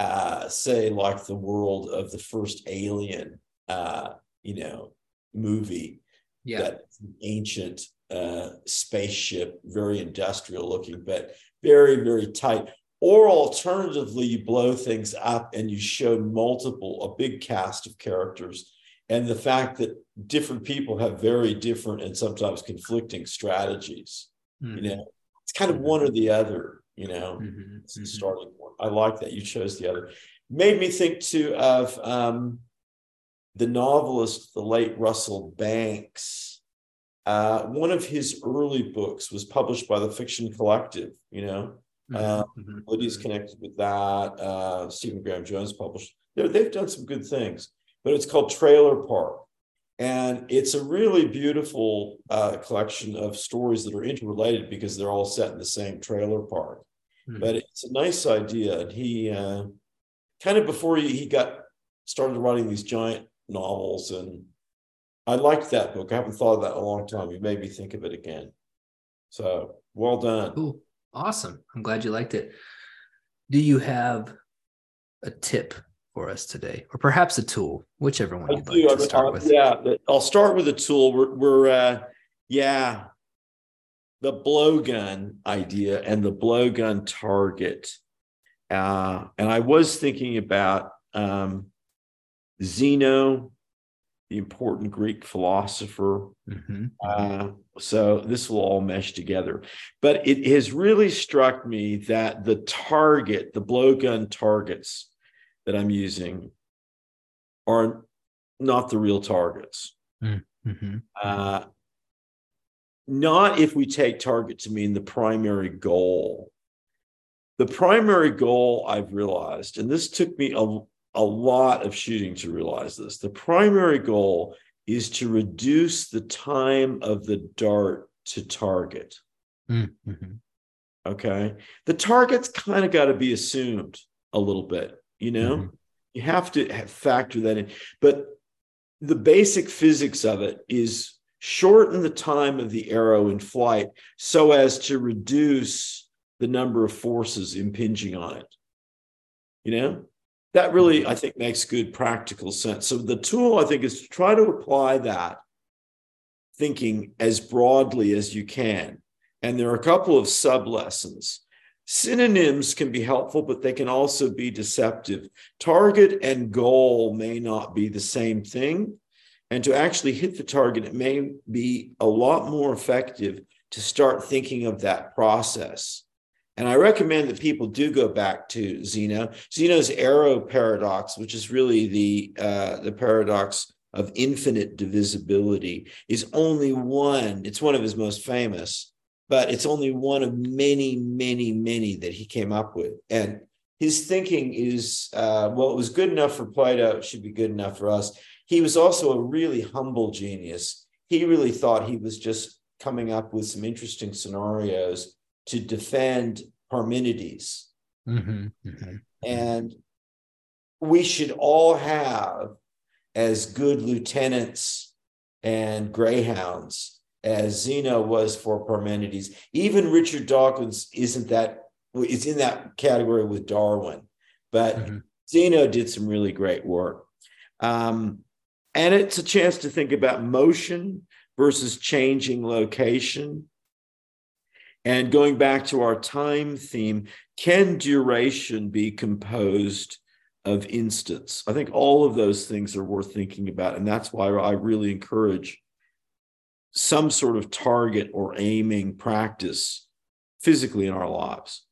uh, say like the world of the first Alien, uh, you know, movie. Yeah. That ancient uh, spaceship, very industrial looking, but very, very tight. Or alternatively, you blow things up and you show multiple, a big cast of characters. And the fact that different people have very different and sometimes conflicting strategies. Mm-hmm. You know, it's kind of one or the other, you know, mm-hmm. it's the mm-hmm. starting point. I like that you chose the other. Made me think too of um, the novelist, the late Russell Banks. Uh, one of his early books was published by the Fiction Collective, you know. Mm-hmm. Uh, mm-hmm. Lidia's connected with that. Uh, Stephen Graham Jones published. They're, they've done some good things, but it's called Trailer Park. And it's a really beautiful uh, collection of stories that are interrelated because they're all set in the same trailer park. Mm-hmm. But it's a nice idea. And he uh, kind of before he, he got started writing these giant novels, and I liked that book. I haven't thought of that in a long time. You made me think of it again. So well done. Cool. Awesome. I'm glad you liked it. Do you have a tip for us today, or perhaps a tool, whichever one I you'd do. like I to mean, start I'll- with. Yeah, I'll start with a tool. We're, we're uh, yeah, the blowgun idea and the blowgun target. Uh, and I was thinking about um, Zeno, important Greek philosopher. Mhm. Uh, so this will all mesh together. But it has really struck me that the target, the blowgun targets that I'm using, are not the real targets. Mhm. Uh, not if we take target to mean the primary goal. The primary goal I've realized, and this took me a, a lot of shooting to realize this, the primary goal is to reduce the time of the dart to target. Mhm. Okay. The target's kind of got to be assumed a little bit, you know? Mhm. You have to factor that in. But the basic physics of it is shorten the time of the arrow in flight so as to reduce the number of forces impinging on it. You know, that really, I think, makes good practical sense. So the tool, I think, is to try to apply that thinking as broadly as you can. And there are a couple of sub lessons. Synonyms can be helpful, but they can also be deceptive. Target and goal may not be the same thing. And to actually hit the target, it may be a lot more effective to start thinking of that process. And I recommend that people do go back to Zeno. Zeno's arrow paradox, which is really the uh, the paradox of infinite divisibility, is only one. It's one of his most famous, but it's only one of many, many, many that he came up with. And his thinking is, uh, well, it was good enough for Plato. It should be good enough for us. He was also a really humble genius. He really thought he was just coming up with some interesting scenarios to defend Parmenides. Mhm. Mhm. And we should all have as good lieutenants and greyhounds as Zeno was for Parmenides. Even Richard Dawkins isn't that, is in that category with Darwin, but Mhm. Zeno did some really great work. Um, and it's a chance to think about motion versus changing location. And going back to our time theme, can duration be composed of instants? I think all of those things are worth thinking about. And that's why I really encourage some sort of target or aiming practice physically in our lives.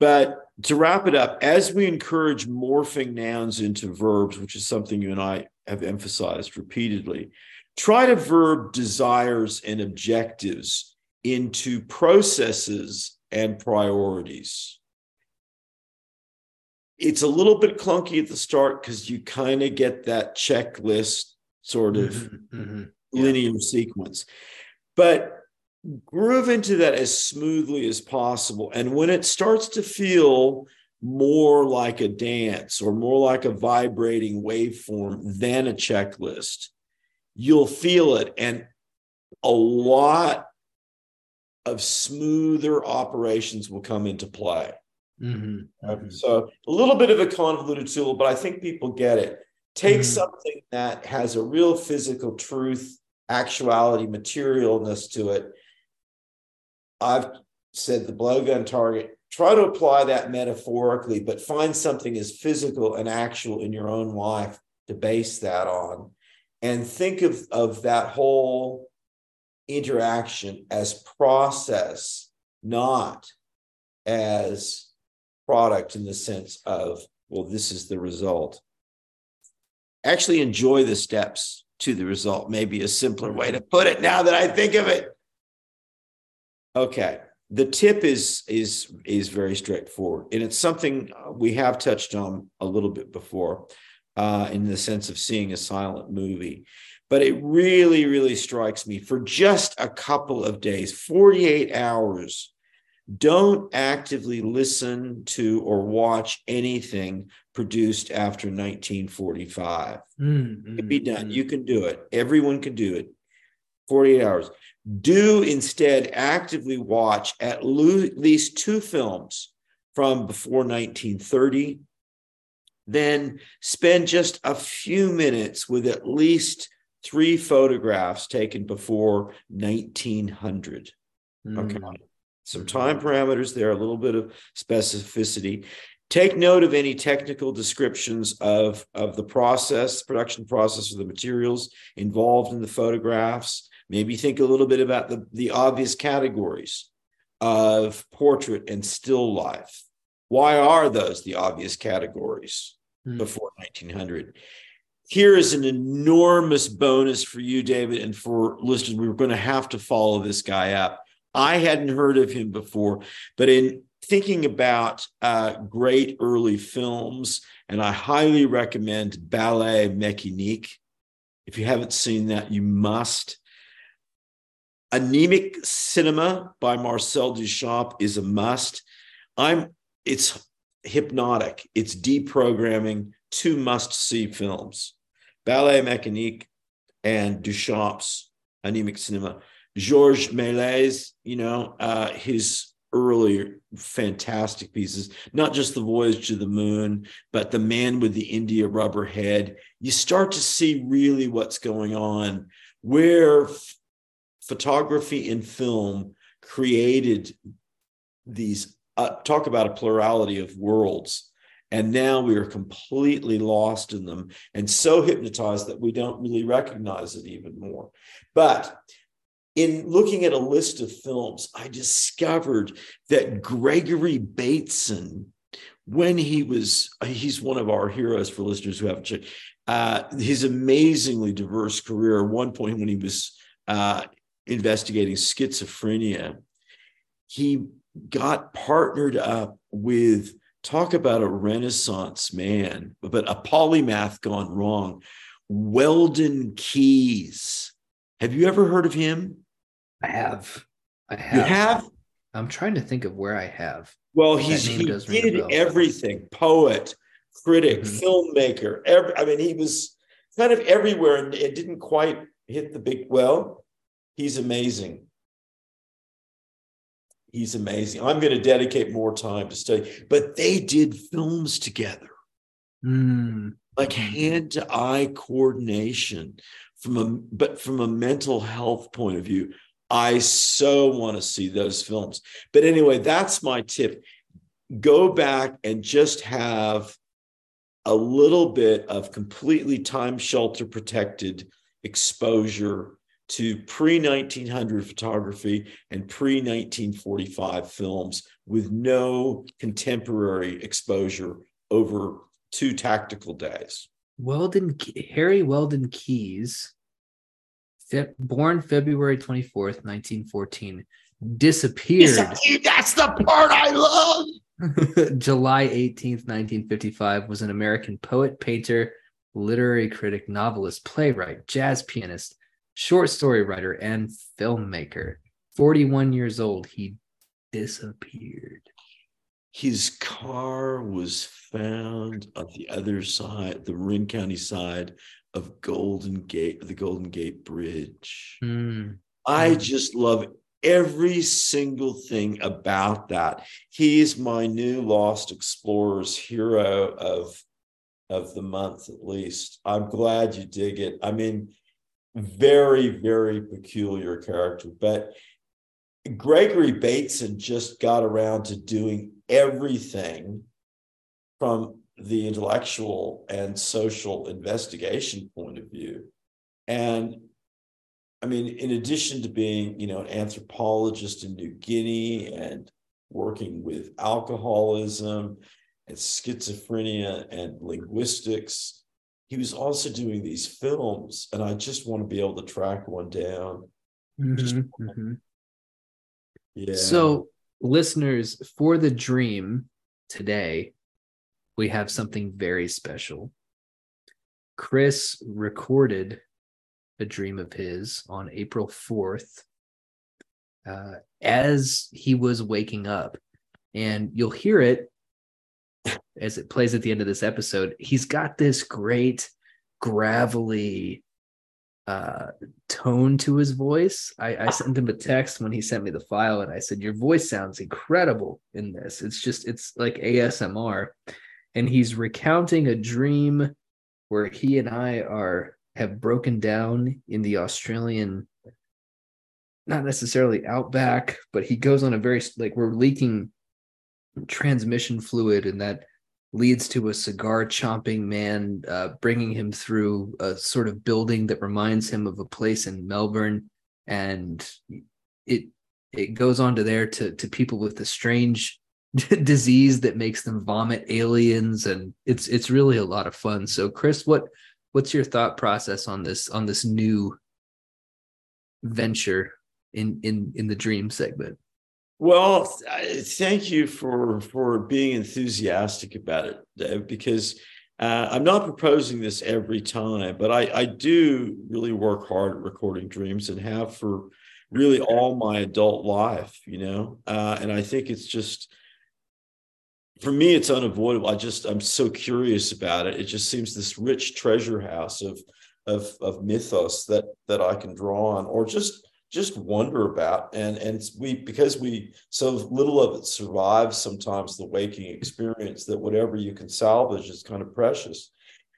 But to wrap it up, as we encourage morphing nouns into verbs, which is something you and I have emphasized repeatedly, try to verb desires and objectives into processes and priorities. It's a little bit clunky at the start because you kind of get that checklist sort of Mhm. Mhm. Yeah. linear sequence. But groove into that as smoothly as possible. And when it starts to feel more like a dance or more like a vibrating waveform than a checklist, you'll feel it. And a lot of smoother operations will come into play. Mhm. Mhm. So a little bit of a convoluted tool, but I think people get it. Take Mhm. something that has a real physical truth, actuality, materialness to it. I've said the blowgun target. Try to apply that metaphorically, but find something as physical and actual in your own life to base that on. And think of, of that whole interaction as process, not as product in the sense of, well, this is the result. Actually, enjoy the steps to the result, maybe a simpler way to put it now that I think of it. Okay. The tip is is is very straightforward, and it's something we have touched on a little bit before, uh, in the sense of seeing a silent movie. But it really, really strikes me for just a couple of days, 48 hours, don't actively listen to or watch anything produced after 1945. Mhm. It can be done. Mhm. You can do it. Everyone can do it. 48 hours. Do instead actively watch at least two films from before 1930 then spend just a few minutes with at least three photographs taken before 1900. Okay. Mm. Some time parameters there, a little bit of specificity. Take note of any technical descriptions of, of the process, production process of the materials involved in the photographs. Maybe think a little bit about the, the obvious categories of portrait and still life. Why are those the obvious categories mm. before 1900? Here is an enormous bonus for you, David, and for listeners. We were going to have to follow this guy up. I hadn't heard of him before, but in thinking about uh, great early films, and I highly recommend Ballet Mécanique. If you haven't seen that, you must. Anemic Cinema by Marcel Duchamp is a must. I'm it's hypnotic. It's deprogramming two must-see films. Ballet Mécanique and Duchamp's Anemic Cinema. Georges Méliès, you know, uh, his earlier fantastic pieces, not just the voyage to the moon, but the man with the India rubber head. You start to see really what's going on, where f- photography and film created these, uh, talk about a plurality of worlds. And now we are completely lost in them and so hypnotized that we don't really recognize it even more. But in looking at a list of films, I discovered that Gregory Bateson, when he was, he's one of our heroes for listeners who haven't checked, uh, his amazingly diverse career. At one point, when he was uh, investigating schizophrenia, he got partnered up with, talk about a Renaissance man, but a polymath gone wrong, Weldon Kees have you ever heard of him? I have. I have. You have? I'm trying to think of where I have. Well, he's he did everything: poet, critic, mm-hmm. filmmaker. Every, I mean, he was kind of everywhere, and it didn't quite hit the big. Well, he's amazing. He's amazing. I'm going to dedicate more time to study, but they did films together, mm. like hand to eye coordination from a but from a mental health point of view i so want to see those films but anyway that's my tip go back and just have a little bit of completely time shelter protected exposure to pre 1900 photography and pre 1945 films with no contemporary exposure over two tactical days Weldon Harry Weldon Kees, fe- born February 24th, 1914, disappeared. That's the part I love. July 18th, 1955, was an American poet, painter, literary critic, novelist, playwright, jazz pianist, short story writer, and filmmaker. 41 years old, he disappeared his car was found on the other side, the Marin County side of Golden Gate, the Golden Gate Bridge. Mm. I just love every single thing about that. He's my new Lost Explorers hero of, of the month, at least. I'm glad you dig it. I mean, very, very peculiar character, but Gregory Bateson just got around to doing everything from the intellectual and social investigation point of view. And I mean, in addition to being, you know, an anthropologist in New Guinea and working with alcoholism and schizophrenia and linguistics, he was also doing these films. And I just want to be able to track one down. Mm-hmm, mm-hmm. Yeah. So, listeners, for the dream today, we have something very special. Kris recorded a dream of his on April 4th uh, as he was waking up. And you'll hear it as it plays at the end of this episode. He's got this great, gravelly, uh, tone to his voice. I, I sent him a text when he sent me the file, and I said, "Your voice sounds incredible in this. It's just it's like ASMR." and he's recounting a dream where he and I are have broken down in the Australian not necessarily outback, but he goes on a very like we're leaking transmission fluid, and that leads to a cigar chomping man, uh, bringing him through a sort of building that reminds him of a place in Melbourne, and it it goes on to there to to people with a strange disease that makes them vomit aliens, and it's it's really a lot of fun. So, Kris, what what's your thought process on this on this new venture in in in the dream segment well thank you for for being enthusiastic about it Dave, because uh, i'm not proposing this every time but i i do really work hard at recording dreams and have for really all my adult life you know? Uh, and i think it's just for me it's unavoidable. I just i'm so curious about it. It just seems this rich treasure house of of of mythos that that i can draw on or just just wonder about and and we because we so little of it survives sometimes the waking experience that whatever you can salvage is kind of precious.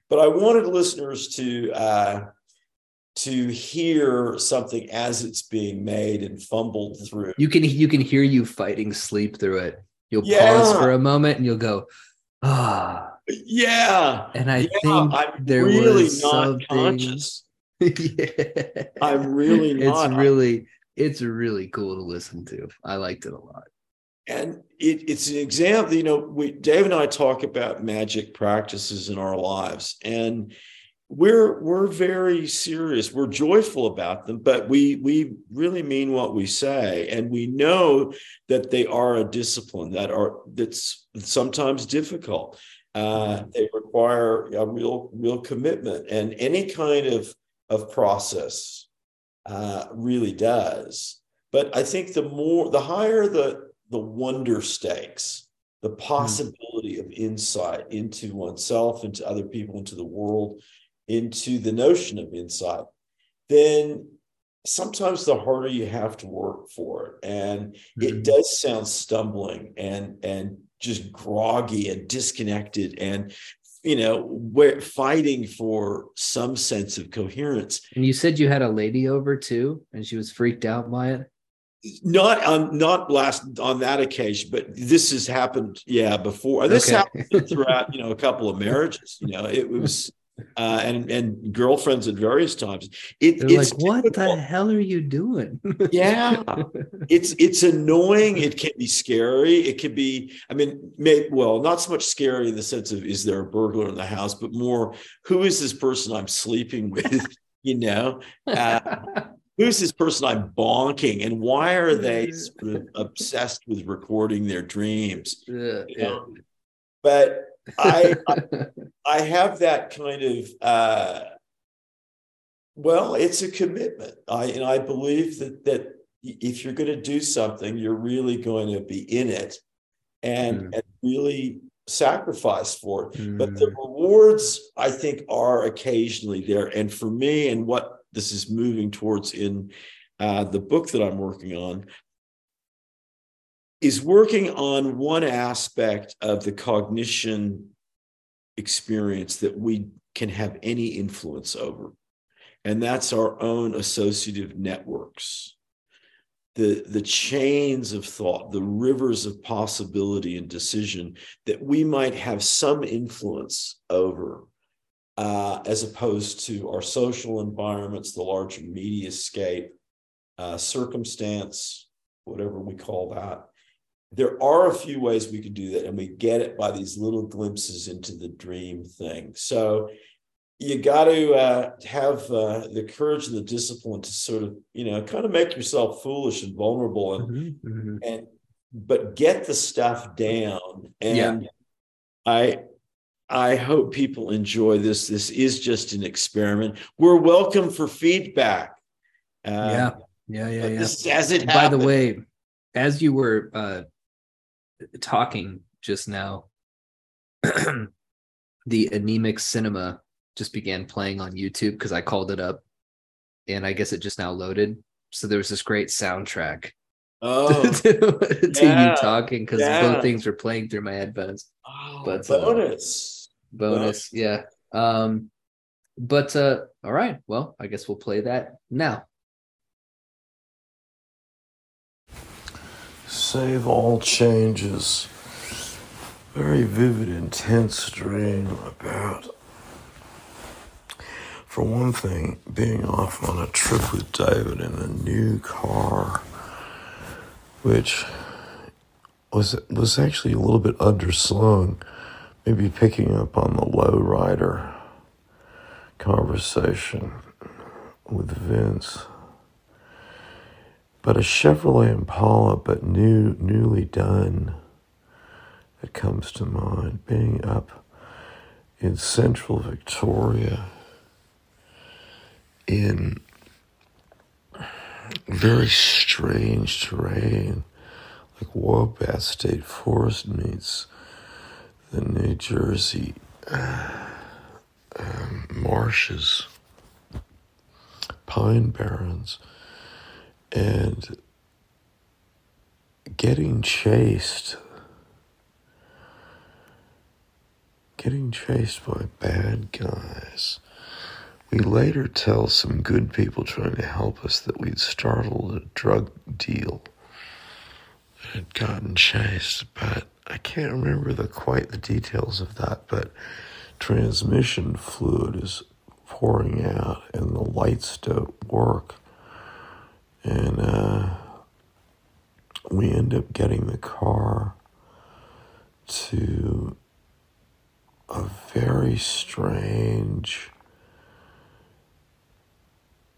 But i wanted listeners to uh to hear something as it's being made and fumbled through. You can you can hear you fighting sleep through it. You'll yeah. pause for a moment and you'll go ah. Yeah. And i yeah, think I'm there really was something conscious yeah. I'm really not. It's really, it's really cool to listen to. I liked it a lot. And it, it's an example, you know, we Dave and I talk about magic practices in our lives. And we're we're very serious we're joyful about them but we we really mean what we say and we know that they are a discipline that are that's sometimes difficult uh, mm-hmm. they require a real real commitment and any kind of of process uh, really does. But I think the more, the higher the the wonder stakes, the hmm. possibility mm. of insight into oneself, into other people, into the world, into the notion of insight, then sometimes the harder you have to work for it. And mm. it hmm. does sound stumbling and and just groggy and disconnected and you know we're fighting for some sense of coherence. And you said you had a lady over too and she was freaked out by it? Not on not last on that occasion but this has happened yeah before. This okay. happened throughout you know a couple of marriages you know it was uh, and and girlfriends at various times. It, They're it's like, what difficult. the hell are you doing? yeah, it's it's annoying. It can be scary. It can be. I mean, may, well, not so much scary in the sense of is there a burglar in the house, but more who is this person I'm sleeping with? you know. Uh, who's this person I'm bonking, and why are they sort of obsessed with recording their dreams? Yeah, yeah. But I, I, I have that kind of uh, well, it's a commitment. I and I believe that that if you're going to do something, you're really going to be in it and, mm. and really sacrifice for it. Mm. But the mm. rewards, I think, are occasionally there. And for me, and what this is moving towards in uh, the book that I'm working on, is working on one aspect of the cognition experience that we can have any influence over, and that's our own associative networks. The, the chains of thought, the rivers of possibility and decision that we might have some influence over, uh, as opposed to our social environments, the larger media scape, uh, circumstance, whatever we call that there are a few ways we could do that, and we get it by these little glimpses into the dream thing. So you got to uh, have uh, the courage and the discipline to sort of, you know, kind of make yourself foolish and vulnerable, and mm-hmm, mm-hmm. and but get the stuff down. And yeah. I I hope people enjoy this. This is just an experiment. We're welcome for feedback. Uh, yeah, yeah, yeah, yeah. As it by the way, as you were uh, talking just now, the anemic cinema just began playing on YouTube because I called it up and I guess it just now loaded. So there was this great soundtrack Oh, to, to yeah, you talking because yeah. both things were playing through my headphones. oh But, uh, bonus. Bonus, yeah. Um, but uh, all right. Well, I guess we'll play that now. Save all changes. Very vivid, intense dream about, for one thing, being off on a trip with David in a new car, which was was actually a little bit underslung, maybe picking up on the lowrider conversation with Vince but a Chevrolet Impala, but new, newly done, that comes to mind. Being up in central Victoria, in very strange terrain, like Wombat State Forest meets the New Jersey uh, um, marshes, pine barrens and getting chased getting chased by bad guys. We later tell some good people trying to help us that we'd startled a drug deal that had gotten chased but i can't remember the quite the details of that but transmission fluid is pouring out and the lights don't work and uh, we end up getting the car to a very strange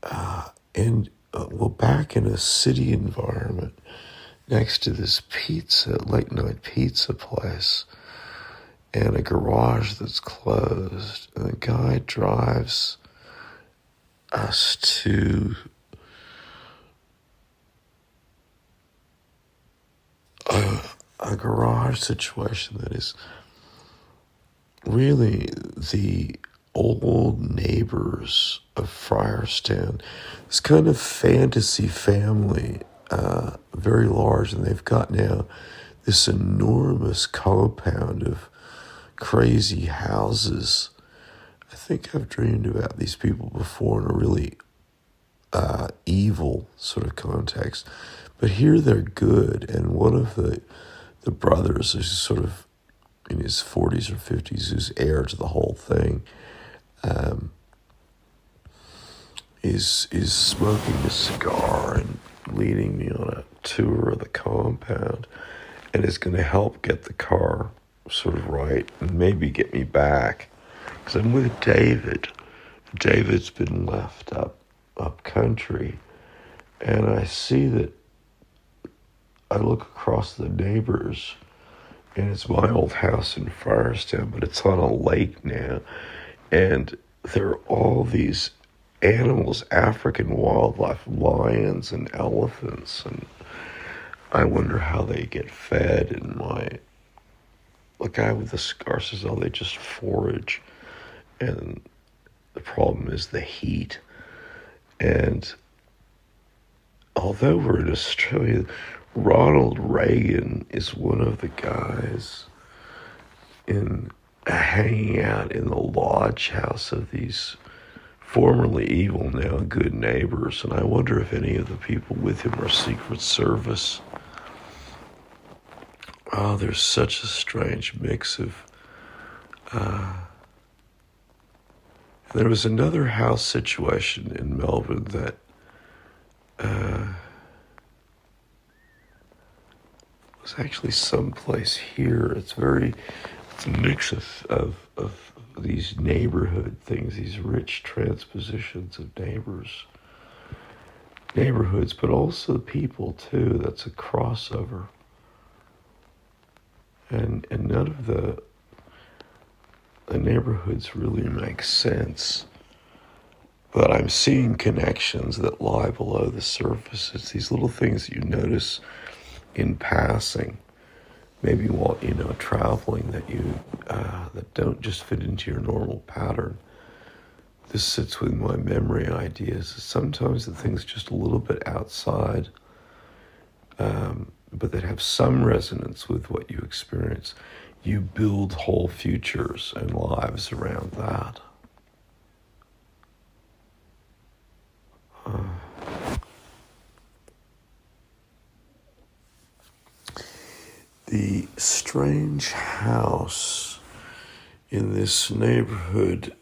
uh, and uh, well back in a city environment next to this pizza late night pizza place and a garage that's closed. And the guy drives us to a, a garage situation that is really the old neighbors of Friarstown. This kind of fantasy family, uh, very large, and they've got now this enormous compound of crazy houses. I think I've dreamed about these people before in a really uh, evil sort of context. But here they're good, and one of the the brothers is sort of in his forties or fifties, who's heir to the whole thing, um, is is smoking a cigar and leading me on a tour of the compound, and is going to help get the car sort of right and maybe get me back, because I'm with David. David's been left up up country, and I see that I look across the neighbors, and it's my old house in Friarstown, but it's on a lake now, and there are all these animals, African wildlife, lions and elephants, and I wonder how they get fed. And my the guy with the scar says, "Oh, they just forage," and the problem is the heat. And although we're in Australia, Ronald Reagan is one of the guys in hanging out in the lodge house of these formerly evil, now good neighbors. And I wonder if any of the people with him are Secret Service. Oh, there's such a strange mix of. Uh, there was another house situation in Melbourne that. Uh, was actually someplace here. It's very, it's a mix of, of, of these neighborhood things, these rich transpositions of neighbors, neighborhoods, but also people too. That's a crossover. And, and none of the, the neighborhoods really make sense. But I'm seeing connections that lie below the surface. It's these little things that you notice in passing, maybe while you know traveling that you uh, that don't just fit into your normal pattern. This sits with my memory ideas. Sometimes the things just a little bit outside um, but that have some resonance with what you experience, you build whole futures and lives around that. Uh, the strange house in this neighborhood,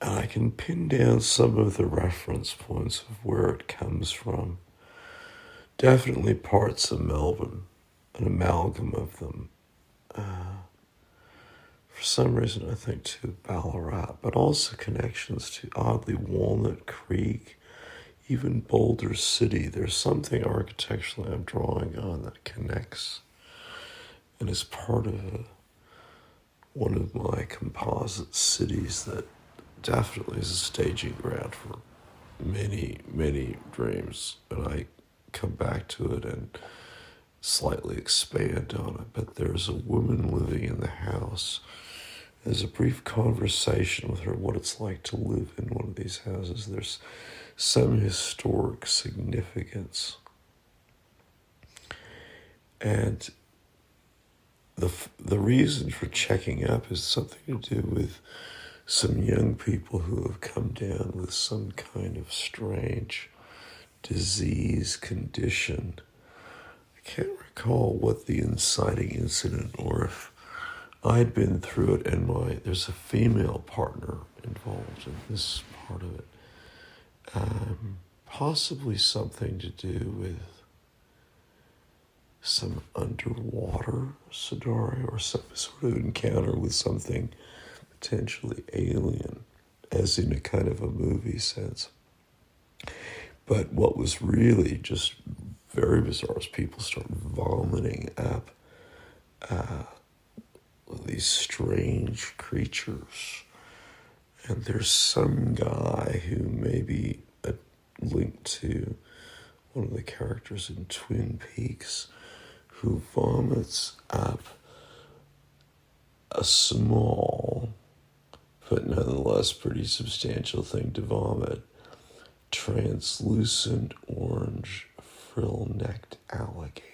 and I can pin down some of the reference points of where it comes from. Definitely parts of Melbourne, an amalgam of them. Uh, for some reason, I think to Ballarat, but also connections to oddly Walnut Creek, even Boulder City. There's something architecturally I'm drawing on that connects and it's part of one of my composite cities that definitely is a staging ground for many, many dreams. And I come back to it and slightly expand on it. But there's a woman living in the house. There's a brief conversation with her what it's like to live in one of these houses. There's some historic significance. And the the reason for checking up is something to do with some young people who have come down with some kind of strange disease condition. I can't recall what the inciting incident or if I'd been through it and my there's a female partner involved in this part of it. Um, possibly something to do with some underwater scenario or some sort of encounter with something potentially alien, as in a kind of a movie sense. But what was really just very bizarre is people start vomiting up uh, these strange creatures. And there's some guy who may be linked to one of the characters in Twin Peaks who vomits up a small but nonetheless pretty substantial thing to vomit translucent orange frill necked alligator.